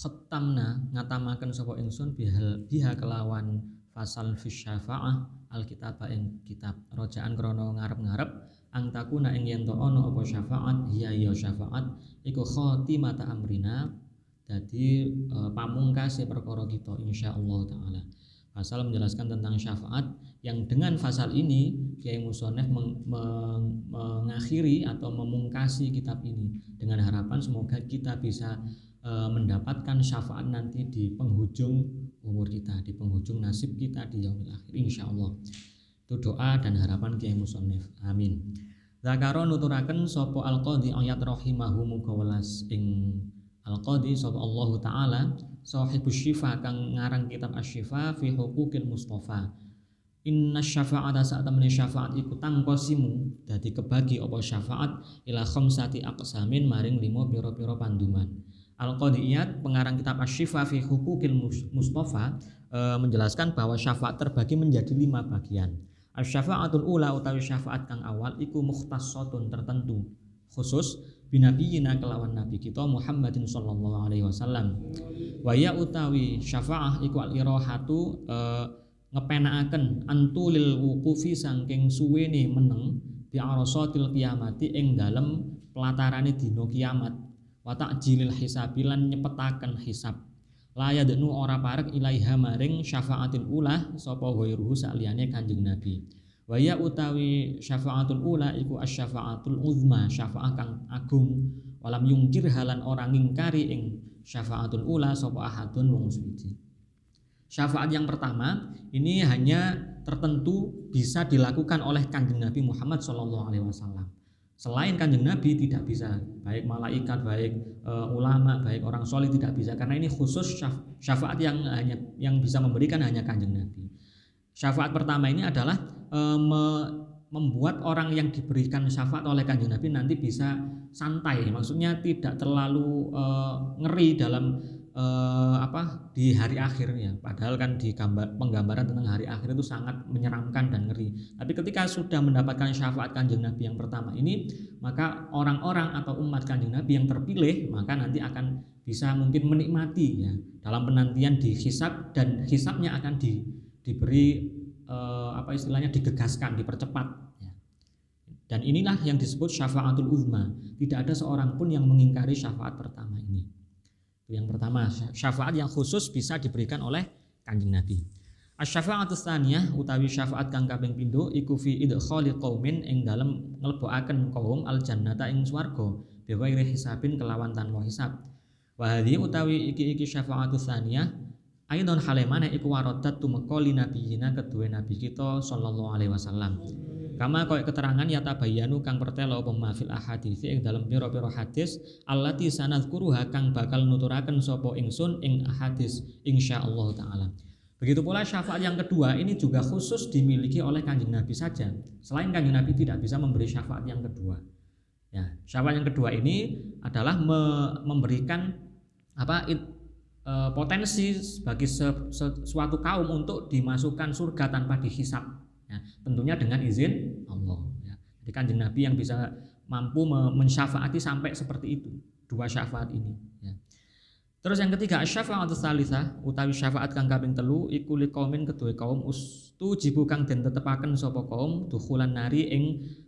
khatamna ngatamaken sapa ingsun bihal biha kelawan fasal fi syafaah alkitab ing kitab. Rojaan krana ngarep-ngarep ang takuna ing yen ana apa syafaat hiya ya syafaat iku khatimata amrina dadi e, pamungkase perkara kita insyaallah taala. Pasal menjelaskan tentang syafaat yang dengan pasal ini Kiai Musonef meng, meng, mengakhiri atau memungkasi kitab ini dengan harapan semoga kita bisa e, mendapatkan syafaat nanti di penghujung umur kita, di penghujung nasib kita di yaumil akhir insya Allah. Itu doa dan harapan Kiai Musonef. Amin. Zakaro nuturaken sopo al-qadi ayat rahimahu muga ing al-qadi sopo Allah taala sahibus syifa kang ngarang kitab asy-syifa fi huquqil mustafa Inna syafa'ata saat temen syafaat iku tangkosimu dadi kebagi apa syafaat ila khamsati aqsamin maring limo piro-piro panduman. Al-Qadiyat pengarang kitab Asy-Syifa fi Huquqil Mustafa e, menjelaskan bahwa syafaat terbagi menjadi lima bagian. Asy-syafa'atul ula utawi syafaat kang awal iku mukhtassatun tertentu khusus binabiyina kelawan nabi kita Muhammadin sallallahu alaihi wasallam wa ya utawi syafaah iku al irahatu e, ngepenakaken antulil wuqufi saking suwene meneng bi arasatil qiyamati ing dalem pelatarane dina kiamat wa ta'jilil hisabi lan nyepetaken hisab la yadnu ora parek ilaiha maring syafaatil ulah sapa ghairuhu saliyane kanjeng nabi Waya utawi syafaatul ula iku asyafaatul uzma syafaat kang agung walam yungkir halan orang ngingkari ing syafaatul ula sapa ahadun wong suci. Syafaat yang pertama ini hanya tertentu bisa dilakukan oleh kanjeng Nabi Muhammad Shallallahu Alaihi Wasallam. Selain kanjeng Nabi tidak bisa, baik malaikat, baik e, ulama, baik orang soleh tidak bisa. Karena ini khusus syafaat yang hanya yang bisa memberikan hanya kanjeng Nabi. Syafaat pertama ini adalah e, me, membuat orang yang diberikan syafaat oleh kanjeng Nabi nanti bisa santai, maksudnya tidak terlalu e, ngeri dalam e, apa di hari akhir ya. Padahal kan di gambar penggambaran tentang hari akhir itu sangat menyeramkan dan ngeri. Tapi ketika sudah mendapatkan syafaat kanjeng Nabi yang pertama ini, maka orang-orang atau umat kanjeng Nabi yang terpilih maka nanti akan bisa mungkin menikmati ya dalam penantian di hisab dan hisabnya akan di diberi eh, apa istilahnya digegaskan, dipercepat. Ya. Dan inilah yang disebut syafaatul uzma. Tidak ada seorang pun yang mengingkari syafaat pertama ini. Yang pertama, syafaat yang khusus bisa diberikan oleh kanjeng Nabi. Asy-syafa'atu tsaniyah utawi syafaat kang kaping pindho iku fi idkhali qaumin ing dalem nglebokaken kaum al jannata ing swarga biwairi hisabin kelawan tanpa hisab. Wa utawi iki-iki syafa'atu tsaniyah Aidon halemane iku warodat tumeka nabiyina kedua nabi kita sallallahu alaihi wasallam. Kama koyok keterangan ya tabayanu kang pertelo apa mafil ahadits ing dalam pira-pira hadis allati sanadkuruha kang bakal nuturaken sapa ingsun ing ahadits insyaallah taala. Begitu pula syafaat yang kedua ini juga khusus dimiliki oleh kanjeng Nabi saja. Selain kanjeng Nabi tidak bisa memberi syafaat yang kedua. Ya, syafaat yang kedua ini adalah me memberikan apa Eh, potensi bagi suatu kaum untuk dimasukkan surga tanpa dihisap ya, tentunya dengan izin Allah ya. jadi kanjeng Nabi yang bisa mampu mensyafaati sampai seperti itu dua syafaat ini ya. terus yang ketiga syafaat salisa utawi syafaat kang kaping telu iku liqaumin kedua kaum ustu jibu kang den tetepaken sapa kaum dukhulan nari ing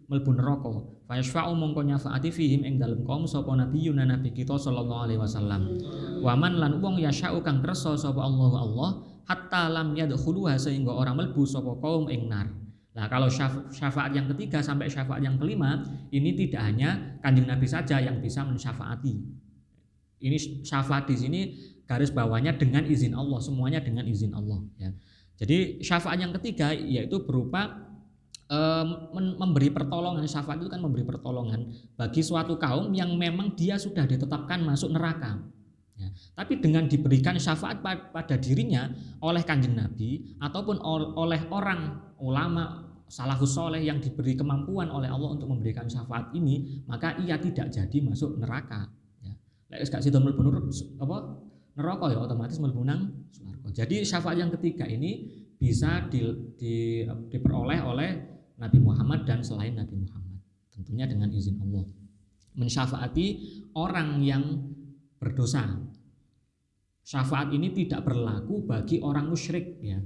mlebu neraka fa yashfa'u mongko nyafaati fihim ing dalem kaum sapa nabiyuna nabi kita sallallahu alaihi wasallam waman lan wong yasha'u kang kersa sapa Allah hatta lam yadkhuluha sehingga orang mlebu sapa kaum ing nar Nah kalau syafaat yang ketiga sampai syafaat yang kelima ini tidak hanya kanjeng Nabi saja yang bisa mensyafaati. Ini syafaat di sini garis bawahnya dengan izin Allah, semuanya dengan izin Allah. Ya. Jadi syafaat yang ketiga yaitu berupa memberi pertolongan syafaat itu kan memberi pertolongan bagi suatu kaum yang memang dia sudah ditetapkan masuk neraka ya. tapi dengan diberikan syafaat pada dirinya oleh kanjeng Nabi ataupun oleh orang ulama salahus soleh yang diberi kemampuan oleh Allah untuk memberikan syafaat ini maka ia tidak jadi masuk neraka ya. Gak mlebu apa neraka ya otomatis mlebu nang Jadi syafaat yang ketiga ini bisa di, di, diperoleh oleh Nabi Muhammad dan selain Nabi Muhammad. Tentunya dengan izin Allah. Mensyafaati orang yang berdosa. syafaat ini tidak berlaku bagi orang musyrik ya.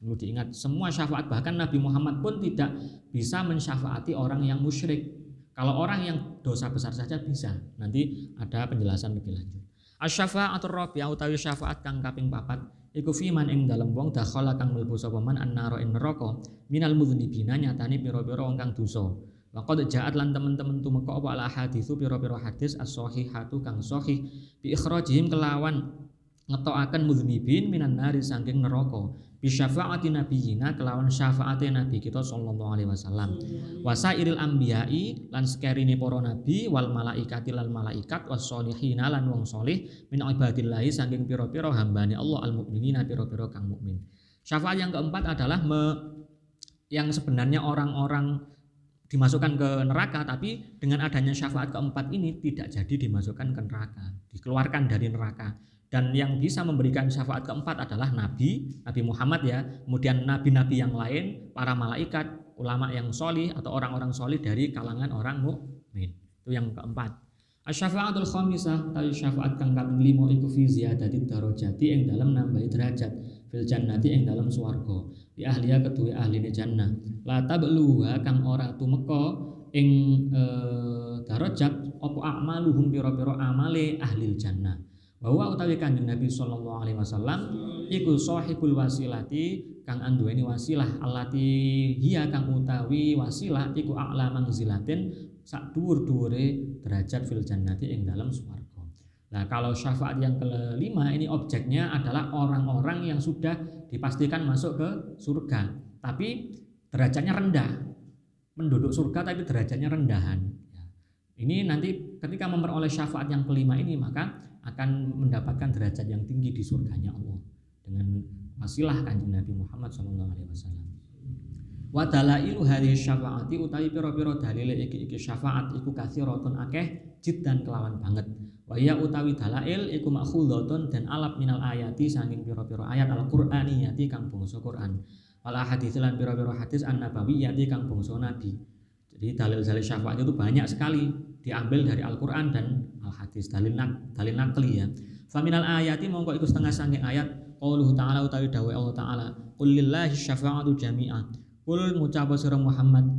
Perlu diingat semua syafaat bahkan Nabi Muhammad pun tidak bisa mensyafaati orang yang musyrik. Kalau orang yang dosa besar saja bisa. Nanti ada penjelasan lebih lanjut. Asy-syafa'atur rabi'ah utawi syafaat kang kaping papat iku fiman ing dalem wong dakhala kang mlebu sapa man annara ing neraka minal mudznibina nyatani pira-pira wong kang dosa. Wa qad ja'at lan temen-temen tumeka apa al haditsu pira-pira hadis as-sahihatu kang sahih bi ikhrajihim kelawan ngetokaken mudznibin minan nari saking neraka. Bisyafaati nabiyina kelawan syafaate nabi kita sallallahu alaihi wasallam. Wasairil ambiyai lan sekerine para nabi wal malaikati lan malaikat was solihina lan wong solih min ibadillahi saking pira-pira hambane Allah al mukminina pira-pira kang mukmin. Syafaat yang keempat adalah me, yang sebenarnya orang-orang dimasukkan ke neraka tapi dengan adanya syafaat keempat ini tidak jadi dimasukkan ke neraka dikeluarkan dari neraka. Dan yang bisa memberikan syafaat keempat adalah nabi Nabi Muhammad ya. Kemudian nabi-nabi yang lain para malaikat ulama yang solih atau orang-orang solih dari kalangan orang mukmin. Itu yang keempat. Asyafaatul khamisah tali syafaat kang kaping limo iku fi ziyadati darajati dalam nambahi derajat fil jannati ing dalam swarga. Di ahliya kedua ahli jannah. La tabluha kang ora tumeka ing e, darajat apa amaluhum pira-pira amale ahli jannah. Bahwa utawi kanjeng Nabi Shallallahu Alaihi Wasallam iku sahibul wasilati kang anduweni wasilah. Alati hiya kang utawi wasilah iku a'la manzilatin sak dhuwur-dhuwure derajat fil jannati ing dalam swarga. Nah, kalau syafaat yang kelima ini objeknya adalah orang-orang yang sudah dipastikan masuk ke surga, tapi derajatnya rendah. Menduduk surga tapi derajatnya rendahan. Ini nanti ketika memperoleh syafaat yang kelima ini maka akan mendapatkan derajat yang tinggi di surganya Allah dengan wasilah kanjeng Nabi Muhammad Shallallahu Alaihi Wasallam. Wa dalailu hadhihi syafaati utawi pira-pira dalile iki iki syafaat iku kathiratun akeh jiddan kelawan banget. Wa ya utawi dalail iku makhudhatun dan alap minal ayati saking pira-pira ayat Al-Qur'aniyati kang bangsa Quran. Wal hadis lan pira-pira hadis an-nabawiyyati kang bangsa nabi. Jadi dalil-dalil syafaat itu banyak sekali diambil dari Al-Qur'an dan Al-Hadis dalil nak, dalil nakli ya. Faminal ayati mongko iku setengah sange ayat qauluhu ta'ala utawi dawuh Allah taala qul lillahi syafa'atu jami'ah. Qul ngucap sira Muhammad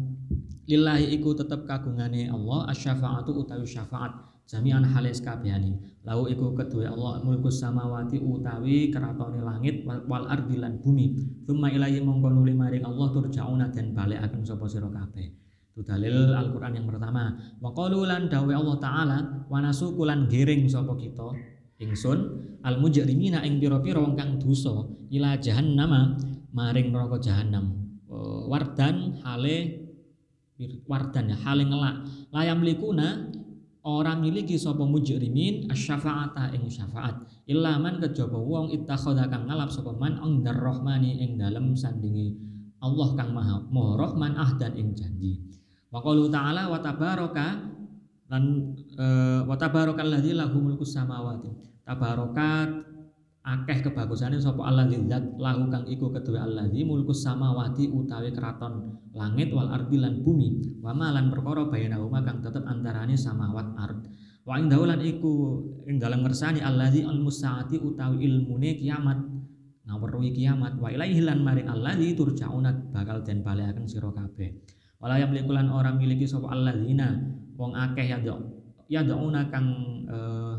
lillahi iku tetep kagungane Allah asy-syafa'atu utawi syafaat jami'an halis kabehane. Lahu iku kedue Allah mulku samawati utawi keratone langit wal ardi lan bumi. Tsumma ilahi mongko nuli maring Allah turja'una den balekaken sapa sira kabeh. Itu dalil Al-Qur'an yang pertama. Wa qalu lan dawe Allah taala wa nasuku lan giring sapa kita ingsun al mujrimina ing pira-pira wong kang dosa ila jahannama maring neraka jahannam. Wardan hale wardan ya hale ngelak layam likuna orang miliki sapa mujrimin asyafaata ing syafaat illa man kejaba wong ittakhadha kang ngalap sapa man ing rahmani ing dalem sandingi Allah kang maha maha rahman ahdan ing janji Wa qalu ta'ala wa tabaraka lan e, wa tabarakalladzi lahu mulku samawati. Tabarakat akeh kebagusane sapa alladzi zat lahu kang iku kedua alladzi mulku samawati utawi keraton langit wal ardi lan bumi. Wa malan perkara bayanahuma kang tetep antarane samawat ard. Wa ing daulan iku ing dalam ngersani alladzi al musaati utawi ilmune kiamat. Ngaweruhi kiamat. Wa ilaihi lan maring alladzi turjauna bakal den balekaken sira kabeh. Wala yamliku lan ora miliki sapa alladzina. Wong akeh ya ya dauna kang eh,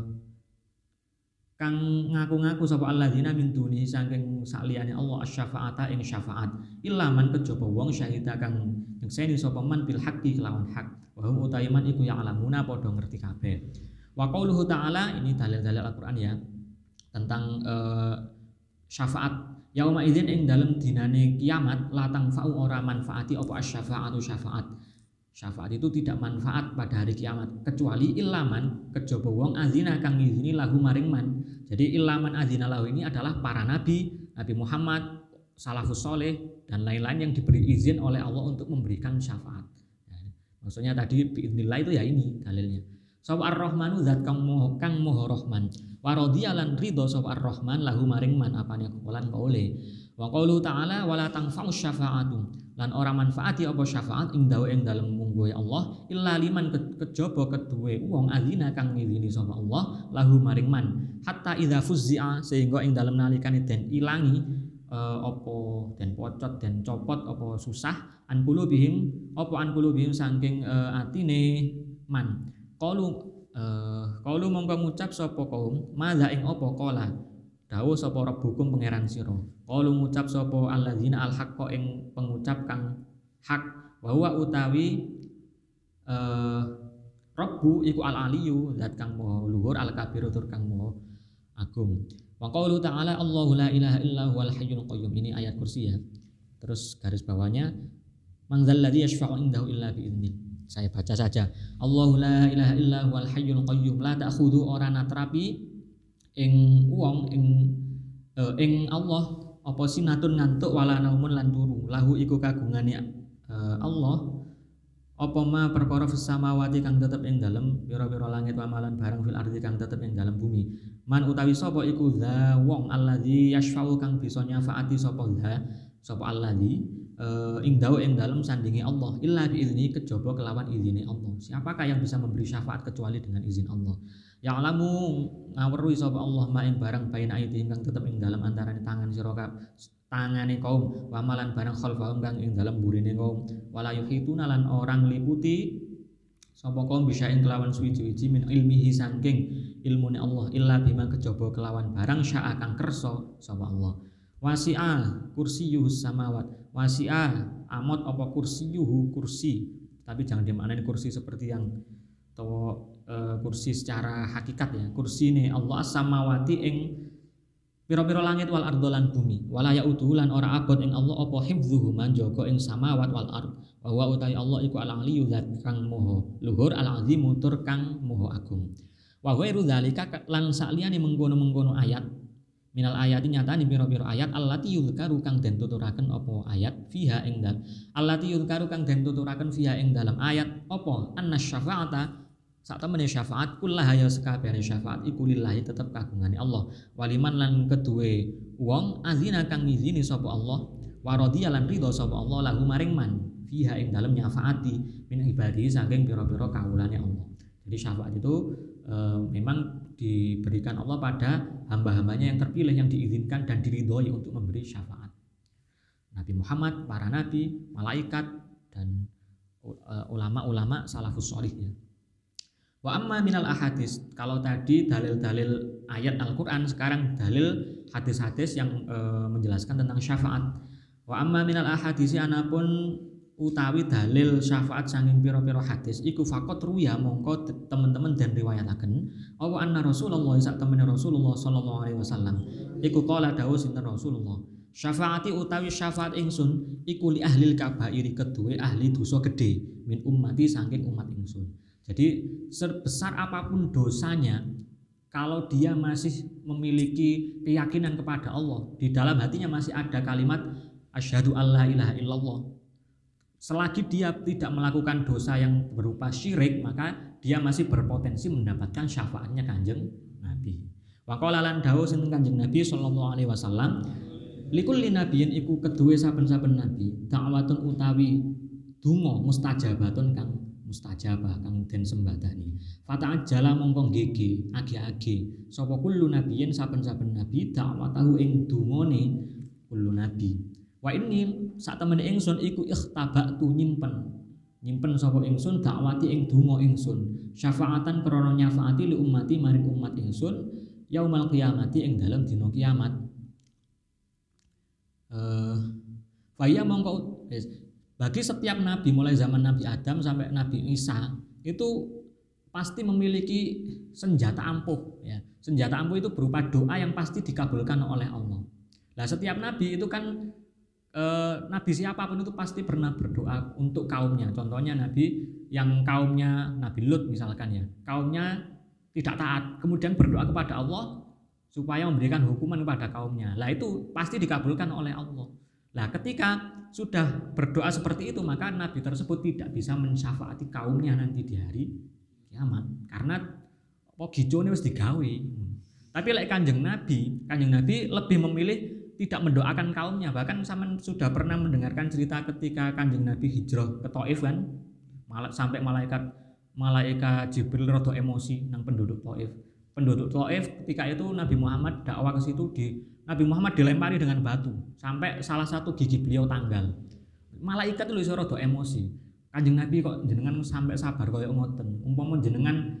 kang ngaku-ngaku sapa alladzina min duni saking saliyane Allah asy-syafa'ata ing syafaat. Illa man kejaba wong syahida kang nyekseni sapa man bil haqqi kelawan hak. Wa hum utaiman iku ya alamuna padha ngerti kabeh. Wa qauluhu ta'ala ini dalil-dalil Al-Qur'an ya tentang uh, syafaat. Yauma idzin ing dalam dinane kiamat latang fa'u ora manfaati apa asyafaatu syafaat. Syafaat itu tidak manfaat pada hari kiamat kecuali ilaman kejaba wong azina kang ngizini lahu maring man. Jadi ilaman azina lahu ini adalah para nabi, Nabi Muhammad, salafus soleh dan lain-lain yang diberi izin oleh Allah untuk memberikan syafaat. Maksudnya tadi biidnillah itu ya ini dalilnya. Sapa ar-Rahmanu zat kang moho kang moho Rahman. Wa radiyalan ridho sapa ar-Rahman lahu maring man apane kolan oleh. Wa qaulu ta'ala wala tanfa'u syafa'atu. Lan ora manfaati apa syafaat ing dawa ing dalem mungguhe Allah illa liman kejaba kedue wong azina kang ngizini sapa Allah lahu maring man. Hatta idza fuzzi'a sehingga ing dalem nalikane den ilangi uh, apa den pocot den copot apa susah an bihim apa an bihim saking uh, atine man. Qalu uh, qalu mongko ngucap sapa kaum madza ing apa? Qala dawuh sapa rabbukum pangeran sira. Qalu ngucap sapa alladzina alhaqqa ing pengucap kang hak. Bahwa utawi uh, Rabbu iku al aliyu zat kang maha luhur al kabiru tur kang maha agung. Wa qaulu ta'ala Allahu la ilaha illa huwal hayyul qayyum. Ini ayat kursi ya. Terus garis bawahnya man dzalladzi yashfa'u indahu illa bi'idznih saya baca saja. Allahu la ilaha illa huwal hayyul qayyum. La ta'khudhu ora natrapi ing wong ing uh, ing Allah apa sinatun ngantuk wala naumun lan turu. Lahu iku kagungane uh, Allah. Apa ma perkara fis samawati kang tetep ing dalem pira-pira langit wa malan barang fil ardi kang tetep ing dalem bumi. Man utawi sapa iku dza wong alladzi yashfa'u kang bisa nyafaati sapa dza sapa alladzi uh, ing dawa ing dalem sandingi Allah. Illa bi izni kejaba kelawan izine Allah. Siapakah yang bisa memberi syafaat kecuali dengan izin Allah Ya alamu ngawruhi sapa Allah main barang baina aidihim kang tetep ing dalam antarané tangan sira tangane kaum. Wamalan barang khalfahum kang ing dalam burine kaum. Wala yuhituna lan orang liputi sapa kaum bisa ing kelawan suwi-wiji min ilmihi saking ilmune Allah illa bima kejaba kelawan barang syaa kang kersa sapa Allah. Wasi'a kursiyuhu samawat. Wasi'a amot apa kursiyuhu kursi. Tapi jangan dimaknai kursi seperti yang atau uh, kursi secara hakikat ya. Kursi ini Allah samawati ing pira-pira langit wal ardolan bumi. Wala yaudu lan ora abot ing Allah apa hifdzuhu manjaga ing samawat wal ard. Wa huwa utai Allah iku al aliyu zat kang moho luhur al azim tur kang moho agung. Wa ghairu dzalika lan sakliyane mengkono-mengkono ayat. Minal ayati nyatani pira-pira ayat allati yuzkaru kang den tuturaken apa ayat fiha ing dal allati yuzkaru kang den tuturaken fiha ing dalam ayat apa? Anna syafa'ata saat temen syafaat kullah ya sekabehane syafaat iku lillahi tetep kagungane Allah. Waliman lan kedue wong azina kang ngizini sapa Allah wa radhiya lan ridho sapa Allah lahu maring man fiha ing dalem nyafaati min ibadi saking pira-pira kawulane Allah. Jadi syafaat itu e, memang diberikan Allah pada hamba-hambanya yang terpilih yang diizinkan dan diridhoi untuk memberi syafaat. Nabi Muhammad, para nabi, malaikat dan e, ulama-ulama salafus solihnya Wa amma minal ahadis, kalau tadi dalil-dalil ayat Al-Qur'an, sekarang dalil hadis-hadis yang e, menjelaskan tentang syafaat. Wa amma minal ahadis anapun utawi dalil syafaat sanging piro-piro hadis iku fakot ruya mongko teman-teman dan riwayataken apa anna Rasulullah sak temene Rasulullah sallallahu alaihi wasallam iku qala dawuh sinten Rasulullah syafaati utawi syafaat ingsun iku li ahli kabairi kedue ahli dosa gede min ummati saking umat ingsun jadi sebesar apa pun dosanya, kalau dia masih memiliki keyakinan kepada Allah, di dalam hatinya masih ada kalimat asyhadu alla ilaha illallah. Selagi dia tidak melakukan dosa yang berupa syirik, maka dia masih berpotensi mendapatkan syafaatnya Kanjeng Nabi. Wa qala lan dawuh sinten Kanjeng Nabi sallallahu alaihi wasallam, likulli nabiyyin iku kedue saben-saben nabi, ta'watun utawi donga mustajabatun kang mustajabah kang den sembadani. Fata ajala mongko gege age-age sapa kullu nabiyyin saben-saben nabi dakwatahu ing dungane kullu nabi. Wa ini sak temene ingsun iku ikhtabatu nyimpen. Nyimpen sapa ingsun dakwati ing donga ingsun. Syafaatan krana nyafaati li ummati maring umat ingsun yaumal qiyamati ing dalam dina kiamat. Eh uh, mongko bagi setiap nabi mulai zaman Nabi Adam sampai Nabi Isa itu pasti memiliki senjata ampuh ya. Senjata ampuh itu berupa doa yang pasti dikabulkan oleh Allah. Nah, setiap nabi itu kan e, nabi siapa pun itu pasti pernah berdoa untuk kaumnya. Contohnya nabi yang kaumnya Nabi Lut misalkan ya. Kaumnya tidak taat, kemudian berdoa kepada Allah supaya memberikan hukuman kepada kaumnya. Lah itu pasti dikabulkan oleh Allah. Nah, ketika sudah berdoa seperti itu, maka nabi tersebut tidak bisa mensyafaati kaumnya nanti di hari kiamat. Karena apa gijone harus digawe. Tapi lek Kanjeng Nabi, Kanjeng Nabi lebih memilih tidak mendoakan kaumnya. Bahkan sama sudah pernah mendengarkan cerita ketika kanjeng Nabi hijrah ke Taif kan? Sampai malaikat malaikat Jibril rodo emosi nang penduduk Taif. Penduduk Taif ketika itu Nabi Muhammad dakwah ke situ di Nabi Muhammad dilempari dengan batu sampai salah satu gigi beliau tanggal. Malaikat itu iso rada emosi. Kanjeng Nabi kok jenengan sampai sabar kaya ngoten? Umpama jenengan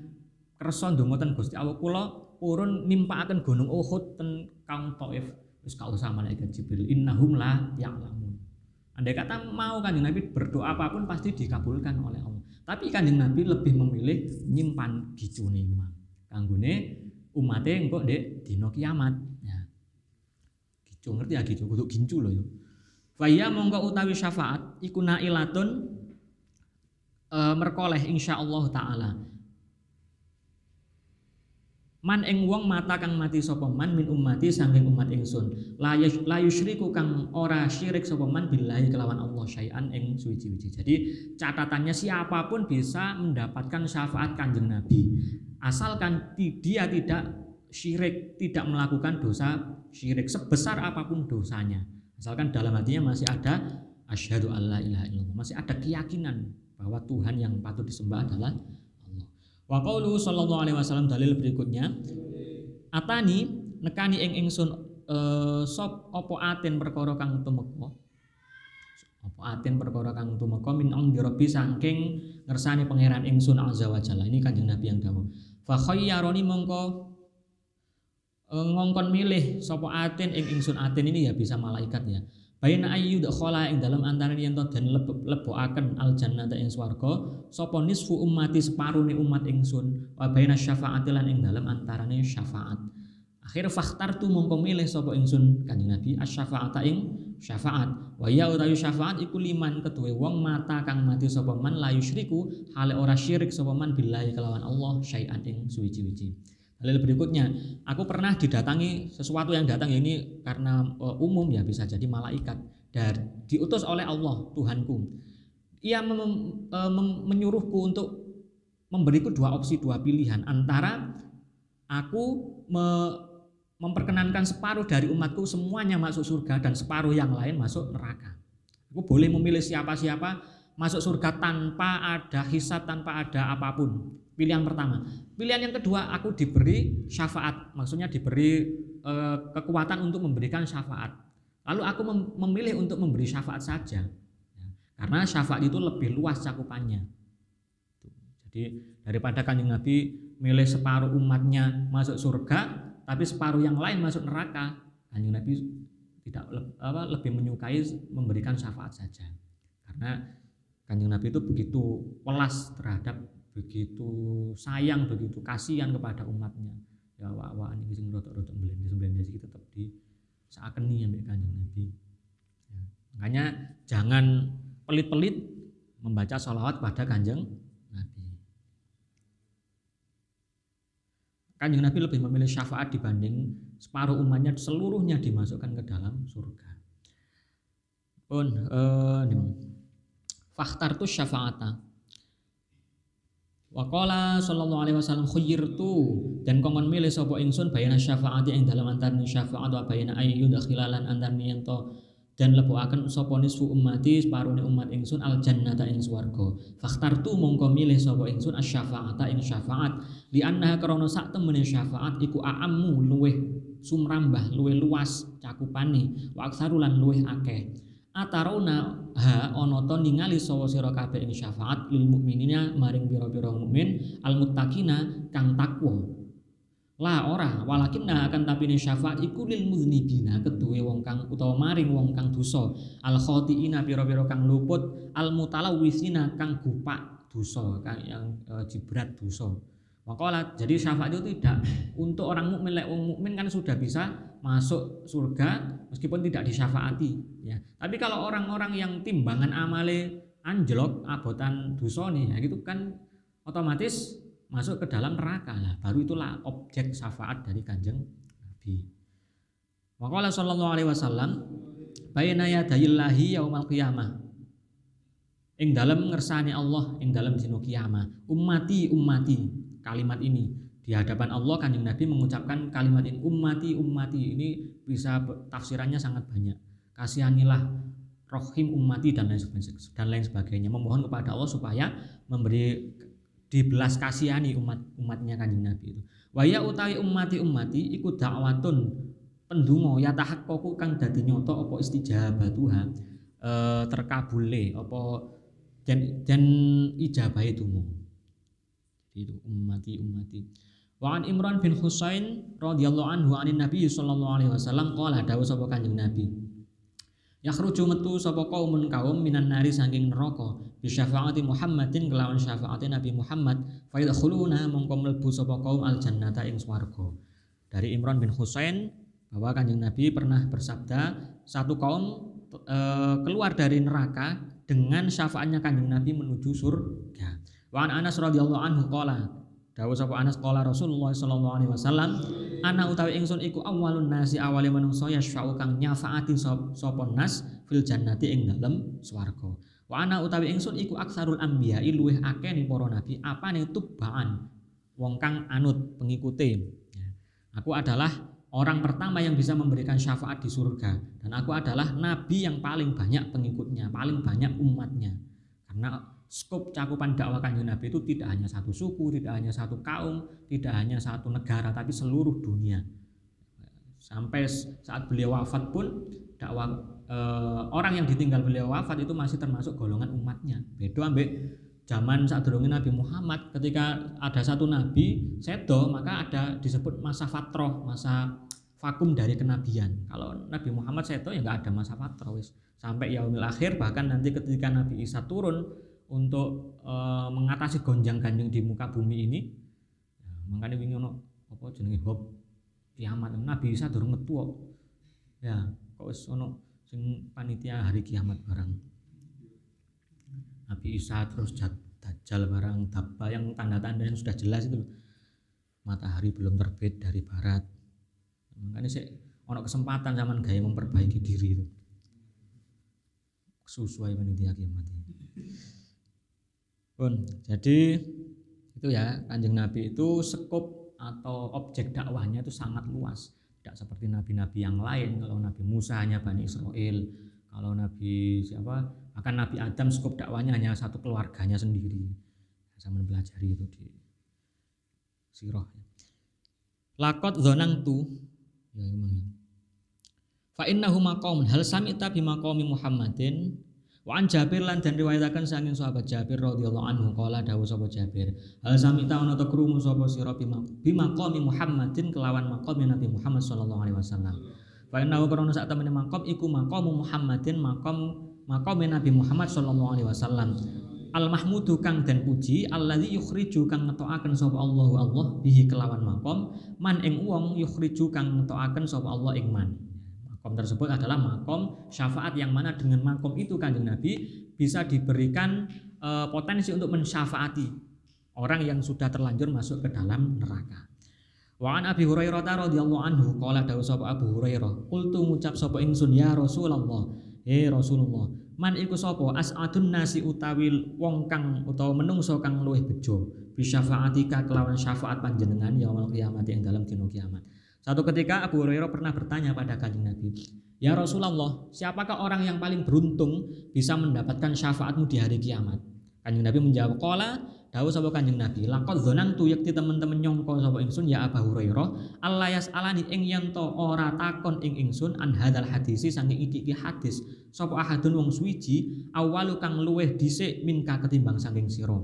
kersa ndonga Gusti Allah kula urun nimpakaken gunung Uhud ten kaum Taif. Wis gak usah malaikat Jibril innahum la ya'lamun. Andai kata mau kanjeng Nabi berdoa apa pun pasti dikabulkan oleh Allah. Tapi kanjeng Nabi lebih memilih nyimpan gicune imam kanggone umate engko ndek dina kiamat. Ya gicu ngerti ya gicu kudu gincu lho ya Faya mongko utawi syafaat iku nailatun e, merkoleh insyaallah taala Man ing wong mata kang mati sapa man min ummati saking umat ingsun. La yusyriku kang ora syirik sapa man billahi kelawan Allah syai'an ing suci-suci. Jadi catatannya siapa pun bisa mendapatkan syafaat Kanjeng Nabi. Asalkan dia tidak syirik, tidak melakukan dosa syirik sebesar apa pun dosanya. Asalkan dalam hatinya masih ada asyhadu alla ilaha illallah, masih ada keyakinan bahwa Tuhan yang patut disembah adalah Wa qaulu sallallahu alaihi wasallam dalil berikutnya. Atani nekani ing ingsun uh, sop opo aten perkara kang tumeka? Apa aten perkara kang tumeka min ang dirobi saking ngersani pangeran ingsun azza wa jalla. Ini kanjeng Nabi yang dawuh fa khayyaroni mongko ngongkon milih sapa aten ing ingsun aten ini ya bisa malaikat ya Bayna ayu dakhala ing dalam antara yen dan lebokaken al jannata ing swarga sapa nisfu ummati separone umat ingsun wa bayna syafaati lan ing dalam antarane syafaat. Akhir fakhtar tu mongko milih sapa ingsun kanjeng Nabi asy-syafaata ing syafaat. Wa ya utawi syafaat iku liman ketuwe wong mata kang mati sapa man la yusyriku hale ora syirik sapa man billahi kelawan Allah syai'an ing suwi-suwi. Dalil berikutnya, aku pernah didatangi sesuatu yang datang ini karena uh, umum ya bisa jadi malaikat dan diutus oleh Allah Tuhanku. Ia mem, uh, mem, menyuruhku untuk memberiku dua opsi dua pilihan antara aku me, memperkenankan separuh dari umatku semuanya masuk surga dan separuh yang lain masuk neraka. Aku boleh memilih siapa-siapa masuk surga tanpa ada hisab, tanpa ada apa pun. Pilihan pertama. Pilihan yang kedua, aku diberi syafaat. Maksudnya diberi e, kekuatan untuk memberikan syafaat. Lalu aku mem memilih untuk memberi syafaat saja. Karena syafaat itu lebih luas cakupannya. Jadi daripada kanjeng Nabi milih separuh umatnya masuk surga, tapi separuh yang lain masuk neraka, kanjeng Nabi tidak lebih menyukai memberikan syafaat saja. Karena kanjeng Nabi itu begitu welas terhadap begitu sayang begitu kasihan kepada umatnya. Ya wak wak ini sing rotok rotok belenda belenda sih tetap di seakeni ambek kanjeng nabi. Ya. makanya jangan pelit-pelit membaca sholawat pada kanjeng nabi. Kanjeng nabi lebih memilih syafaat dibanding separuh umatnya seluruhnya dimasukkan ke dalam surga. Pun eh, faktar tuh syafaata. Waqala sallallahu alaihi wasallam khayyirtu. Dan kongkon milih sapa ingsun bayana syafaati ing dalam antarane syafaat wa bayana ayyu dakhilalan antarane yen to. Dan lebuaken sapa nisfu ummati separone umat ingsun al jannata ing swarga. Fakhtartu mongko milih sapa ingsun asy-syafa'ata ing syafaat. Li annaha krana sak temene syafaat iku a'ammu luweh sumrambah luweh luas cakupane. Wa aksarulan luweh akeh atarona ha ana to ningali sawa sira kabeh ing syafaat lil mukminina maring pira-pira mukmin al muttaqina kang takwa. La ora walakinna akan tapi ini syafaat iku lil muznibina keduwe wong kang utawa maring wong kang dosa. Al khatiina pira-pira kang luput. Al mutalawwisina kang gupak dosa kang yang e, jibrat dosa Maka jadi syafaat itu tidak untuk orang mukmin, lek wong mukmin kan sudah bisa masuk surga meskipun tidak disyafaati ya. Tapi kalau orang-orang yang timbangan amale anjlok abotan dusoni ya gitu kan otomatis masuk ke dalam neraka lah. Baru itulah objek syafaat dari Kanjeng Nabi. Maka sallallahu alaihi wasallam bayna yadayillahi yaumal qiyamah ing dalam ngersani Allah ing dalam dino kiamah ummati ummati kalimat ini. Di hadapan Allah kanjeng Nabi mengucapkan kalimat ini ummati ummati. Ini bisa tafsirannya sangat banyak. Kasihanilah rohim ummati dan lain sebagainya dan lain sebagainya. Memohon kepada Allah supaya memberi dibelas kasihani umat umatnya kanjeng Nabi itu. Waya utawi ummati ummati ikut dakwatun pendungo ya tahakkoku kang dadi nyoto apa istijabatuha e, terkabule apa dan dan ijabah itu itu ummati ummati Wa an Imran bin Husain radhiyallahu anhu anin Nabi sallallahu alaihi wasallam qala dawuh sapa Kanjeng Nabi Yakhruju metu sapa kaumun kaum minan nari saking neraka bi syafaati Muhammadin kelawan syafaate Nabi Muhammad fa yadkhuluna mongko mlebu sapa kaum al jannata ing swarga. Dari Imran bin Husain bahwa Kanjeng Nabi pernah bersabda satu kaum e, keluar dari neraka dengan syafaatnya Kanjeng Nabi menuju surga. Wa an Anas radhiyallahu anhu qala Dawuh sapa Anas qala Rasulullah sallallahu alaihi wasallam, ana utawi ingsun iku awalun nasi awale manungsa yasfa'u kang nyafaati sapa nas fil jannati ing dalem swarga. Wa ana utawi ingsun iku aksarul anbiya luweh akeh ning para nabi apane tubaan wong kang anut pengikute. Ya. Aku adalah orang pertama yang bisa memberikan syafaat di surga dan aku adalah nabi yang paling banyak pengikutnya, paling banyak umatnya. Karena skop cakupan dakwah kanjeng Nabi itu tidak hanya satu suku, tidak hanya satu kaum, tidak hanya satu negara, tapi seluruh dunia. Sampai saat beliau wafat pun dakwah e, orang yang ditinggal beliau wafat itu masih termasuk golongan umatnya. Beda ambek zaman saat dulu Nabi Muhammad ketika ada satu nabi sedo maka ada disebut masa fatroh, masa vakum dari kenabian. Kalau Nabi Muhammad sedo ya nggak ada masa fatroh. Sampai yaumil akhir bahkan nanti ketika Nabi Isa turun untuk e, mengatasi gonjang-ganjing di muka bumi ini ya, makanya wingi ono apa jenenge hop kiamat. Nabi Isa durung metu ya kok wis ono sing panitia hari kiamat barang Nabi Isa terus Dajjal barang Dabba yang tanda-tanda yang sudah jelas itu matahari belum terbit dari barat. Makanya sih ono kesempatan zaman gaya memperbaiki diri itu. Sesuai panitia kiamat ini pun. Jadi itu ya kanjeng Nabi itu skop atau objek dakwahnya itu sangat luas. Tidak seperti nabi-nabi yang lain. Kalau Nabi Musa hanya Bani Israel. Kalau Nabi siapa? Akan Nabi Adam skop dakwahnya hanya satu keluarganya sendiri. Saya mempelajari itu di sirah. Lakot zonang tu. Ya memang ya. Fa innahu hal sami'ta bi maqami Muhammadin Wa an Jabir lan dan riwayataken saking sahabat Jabir radhiyallahu anhu qala dawuh sapa Jabir hal sami ta ta krungu sapa sira bima qami Muhammadin kelawan maqam Nabi Muhammad sallallahu alaihi wasallam. Fa inna karena sak temene maqam iku maqam Muhammadin maqam maqam Nabi Muhammad sallallahu alaihi wasallam. Al mahmudu kang dan puji alladzi yukhriju kang ngetokaken sapa Allah Allah bihi kelawan maqam man ing wong yukhriju kang ngetokaken sapa Allah ing man Makom tersebut adalah makom syafaat yang mana dengan makom itu kanjeng Nabi bisa diberikan e, potensi untuk mensyafaati orang yang sudah terlanjur masuk ke dalam neraka. Wa an Abi Hurairah radhiyallahu anhu qala dawu sapa Abu Hurairah qultu ngucap sapa ingsun ya Rasulullah he Rasulullah man iku sapa as'adun nasi utawi wong kang utawa menungso kang luwih bejo bi syafaatika kelawan syafaat panjenengan yaumul kiamat yang dalam dina kiamat satu ketika Abu Hurairah pernah bertanya pada kanjeng Nabi, Ya Rasulullah, siapakah orang yang paling beruntung bisa mendapatkan syafaatmu di hari kiamat? Kanjeng Nabi menjawab, Kola, dawu sapa kanjeng Nabi, lakot zonan tu yakti teman-teman nyongko sapa ingsun ya Abu Hurairah, Allah alani ing yanto ora takon ing ingsun an hadal hadisi saking iki iki hadis. Sapa ahadun wong suwiji awalu kang luweh dhisik minka ketimbang saking sira.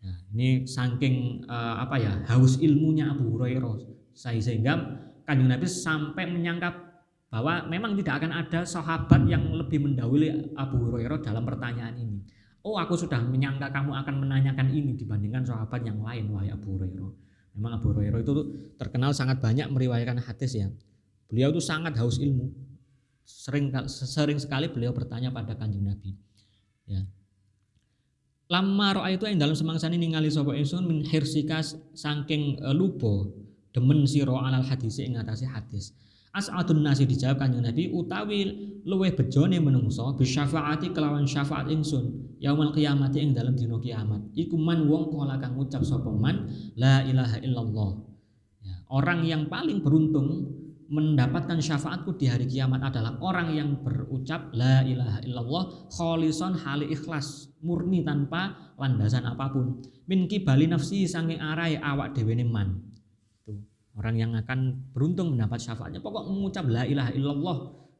Nah, ini saking uh, apa ya haus ilmunya Abu Hurairah sehingga kanjeng Nabi sampai menyangka bahwa memang tidak akan ada sahabat yang lebih mendahului Abu Hurairah dalam pertanyaan ini. Oh, aku sudah menyangka kamu akan menanyakan ini dibandingkan sahabat yang lain, wahai Abu Hurairah. Memang Abu Hurairah itu terkenal sangat banyak meriwayatkan hadis ya. Beliau itu sangat haus ilmu. Sering sering sekali beliau bertanya pada kanjeng Nabi. Ya. Lama roa itu yang dalam semangsa ini ningali sapa ingsun min hirsika saking uh, lubo demen siro alal hadis ing ngatasi hadis. As'adun nasi dijawab kanjeng Nabi utawi luweh bejone menungso bisyafaati kelawan syafaat ingsun yaumul kiamati ing dalam dina kiamat. Iku man wong kala kang ngucap man? La ilaha illallah. Ya, orang yang paling beruntung mendapatkan syafaatku di hari kiamat adalah orang yang berucap la ilaha illallah kholison hali ikhlas murni tanpa landasan apa pun. Min kibali nafsi sange arai awak dewe man Orang yang akan beruntung mendapat syafaatnya. Pokok mengucap la ilaha illallah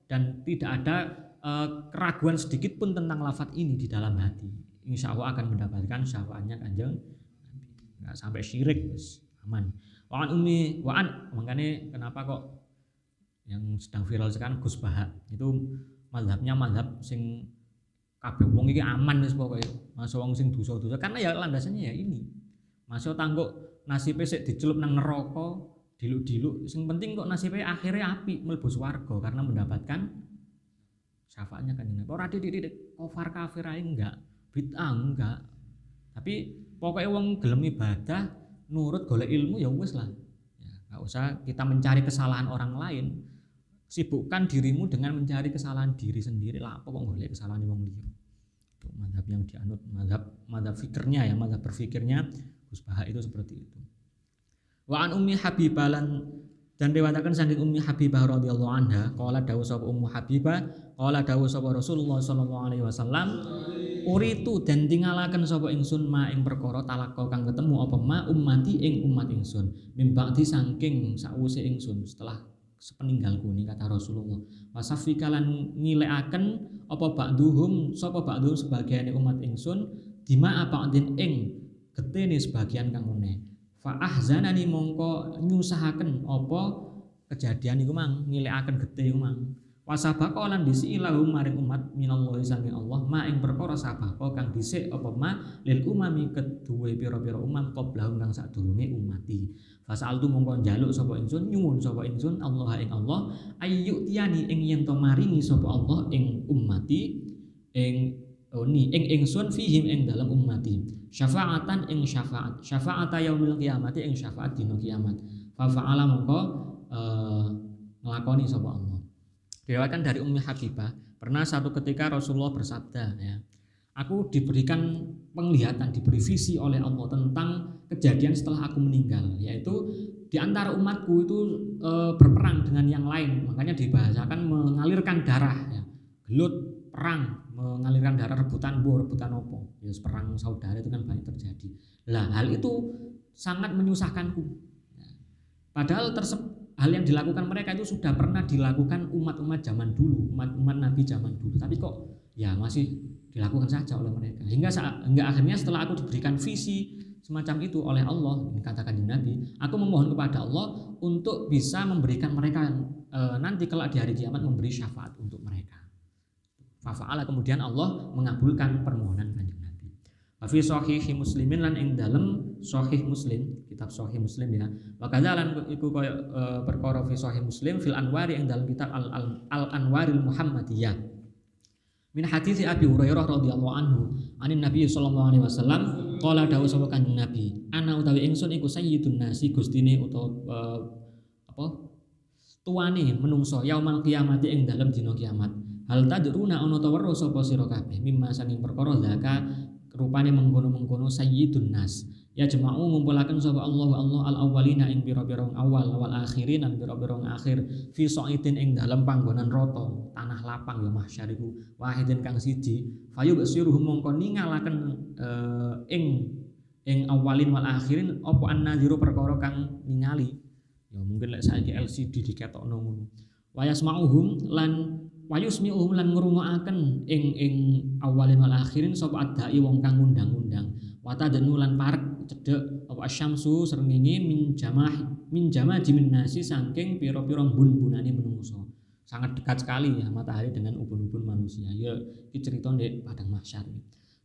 dan tidak ada uh, keraguan sedikit pun tentang lafat ini di dalam hati. Insya Allah akan mendapatkan syafaatnya kanjeng nggak sampai syirik aman. Waan umi waan makanya kenapa kok yang sedang viral sekarang Gus Baha itu madhabnya madhab sing kabeh. Wong iki aman wis pokoke. Masuk wong sing dosa-dosa. Karena ya landasannya ya ini. Masuk tangguk nasi pesek dicelup nang neraka diluk-diluk yang penting kok nasibnya akhirnya api mlebu swarga karena mendapatkan syafaatnya kan Nabi. Ora didik kafir kafir ae enggak bid'ah enggak. Tapi pokoknya wong gelem ibadah nurut golek ilmu ya wis lah. Ya, nggak usah kita mencari kesalahan orang lain. Sibukkan dirimu dengan mencari kesalahan diri sendiri. Lah apa kok golek kesalahan wong liya? Itu madhab yang dianut madhab madhab fikirnya ya madhab berfikirnya Gus Baha itu seperti itu Wa an Ummi Habibah lan dan riwayataken saking Ummi Habibah radhiyallahu anha qala dawuh sapa Ummu Habibah qala dawuh sapa Rasulullah sallallahu alaihi wasallam uritu dan tinggalaken sapa ingsun ma ing perkara talako kang ketemu apa ma ummati ing umat ingsun mimbakti saking sakwise ingsun setelah sepeninggalku ini kata Rasulullah. Wasafikalan ngilekaken apa ba'duhum sapa ba'duhum sebagian umat ingsun dima apa ing getene sebagian kang meneh fa ahzanani mongko nyusahaken apa kejadian iku mang ngilekaken getih iku mang. Wasabaqo lan disi ilahum maring umat minallahi saking Allah ma ing perkara sabaqo kang dhisik apa ma lil umami keduwe pira-pira umam qoblahum kang sadurunge umati. Fasaltu mongko njaluk sapa ingsun nyuwun sapa ingsun Allah ing Allah ayu tiani ing yen to maringi sapa Allah ing umati ing oni ing ingsun fihim ing dalam ummati. Syafaatan ing syafaat. Syafaat yaumil kiamat ing syafaat dino kiamat. Fa fa'ala mongko uh, nglakoni sapa Allah. Diriwayatkan dari Ummi Habibah pernah satu ketika Rasulullah bersabda ya aku diberikan penglihatan diberi visi oleh Allah tentang kejadian setelah aku meninggal yaitu di antara umatku itu e, berperang dengan yang lain. Makanya dibahasakan mengalirkan darah ya gelut perang mengalirkan darah rebutan bu rebutan opo? Ya perang saudara itu kan banyak terjadi. Lah hal itu sangat menyusahkanku. Ya. padahal hal yang dilakukan mereka itu sudah pernah dilakukan umat-umat zaman dulu umat-umat nabi zaman dulu. Tapi kok ya masih dilakukan saja oleh mereka. Hingga saat hingga akhirnya setelah aku diberikan visi semacam itu oleh Allah ini katakan di Nabi aku memohon kepada Allah untuk bisa memberikan mereka e, nanti kelak di hari kiamat memberi syafaat untuk mereka Fafa'ala kemudian Allah mengabulkan permohonan kanjeng Nabi. Fi sahih muslimin lan ing dalem sahih muslim, kitab sahih muslim ya. Wa kadzalan iku kaya e, perkara fi sahih muslim fil anwari ing dalam kitab al, al, al anwaril muhammadiyah. Min hadis Abi Hurairah radhiyallahu anhu, anin Nabi sallallahu alaihi wasallam qala dawu sapa kanjeng Nabi, ana utawi ingsun iku sayyidun nasi gustine utawa uh, apa tuane menungso yaumal kiamati ing dalam dina kiamat Hal tadruna ana ta weruh sapa sira kabeh mimma saking perkara zaka rupane mengkono-mengkono sayyidun nas. Ya jema'u ngumpulaken sapa Allah Allah al awwalina ing pira-pira awal wal akhirin lan pira-pira akhir fi sa'idin ing dalem panggonan rata tanah lapang ya mahsyar iku wahidin kang siji. Fayu basiruhum mongko ningalaken uh, ing ing awalin wal akhirin apa annadhiru perkara kang ningali? Ya mungkin lek saiki LCD diketokno ngono. Wa yasma'uhum lan wayusmi'uhum lan ngrungokaken ing ing awalin wal akhirin sapa adai wong kang ngundang-undang. Wata denu lan parek cedek apa asyamsu srengenge min jamah min jamah jimin nasi saking pira-pira bun-bunane menungso. Sangat dekat sekali ya matahari dengan ubun-ubun manusia. Ya iki cerita ndek padang mahsyar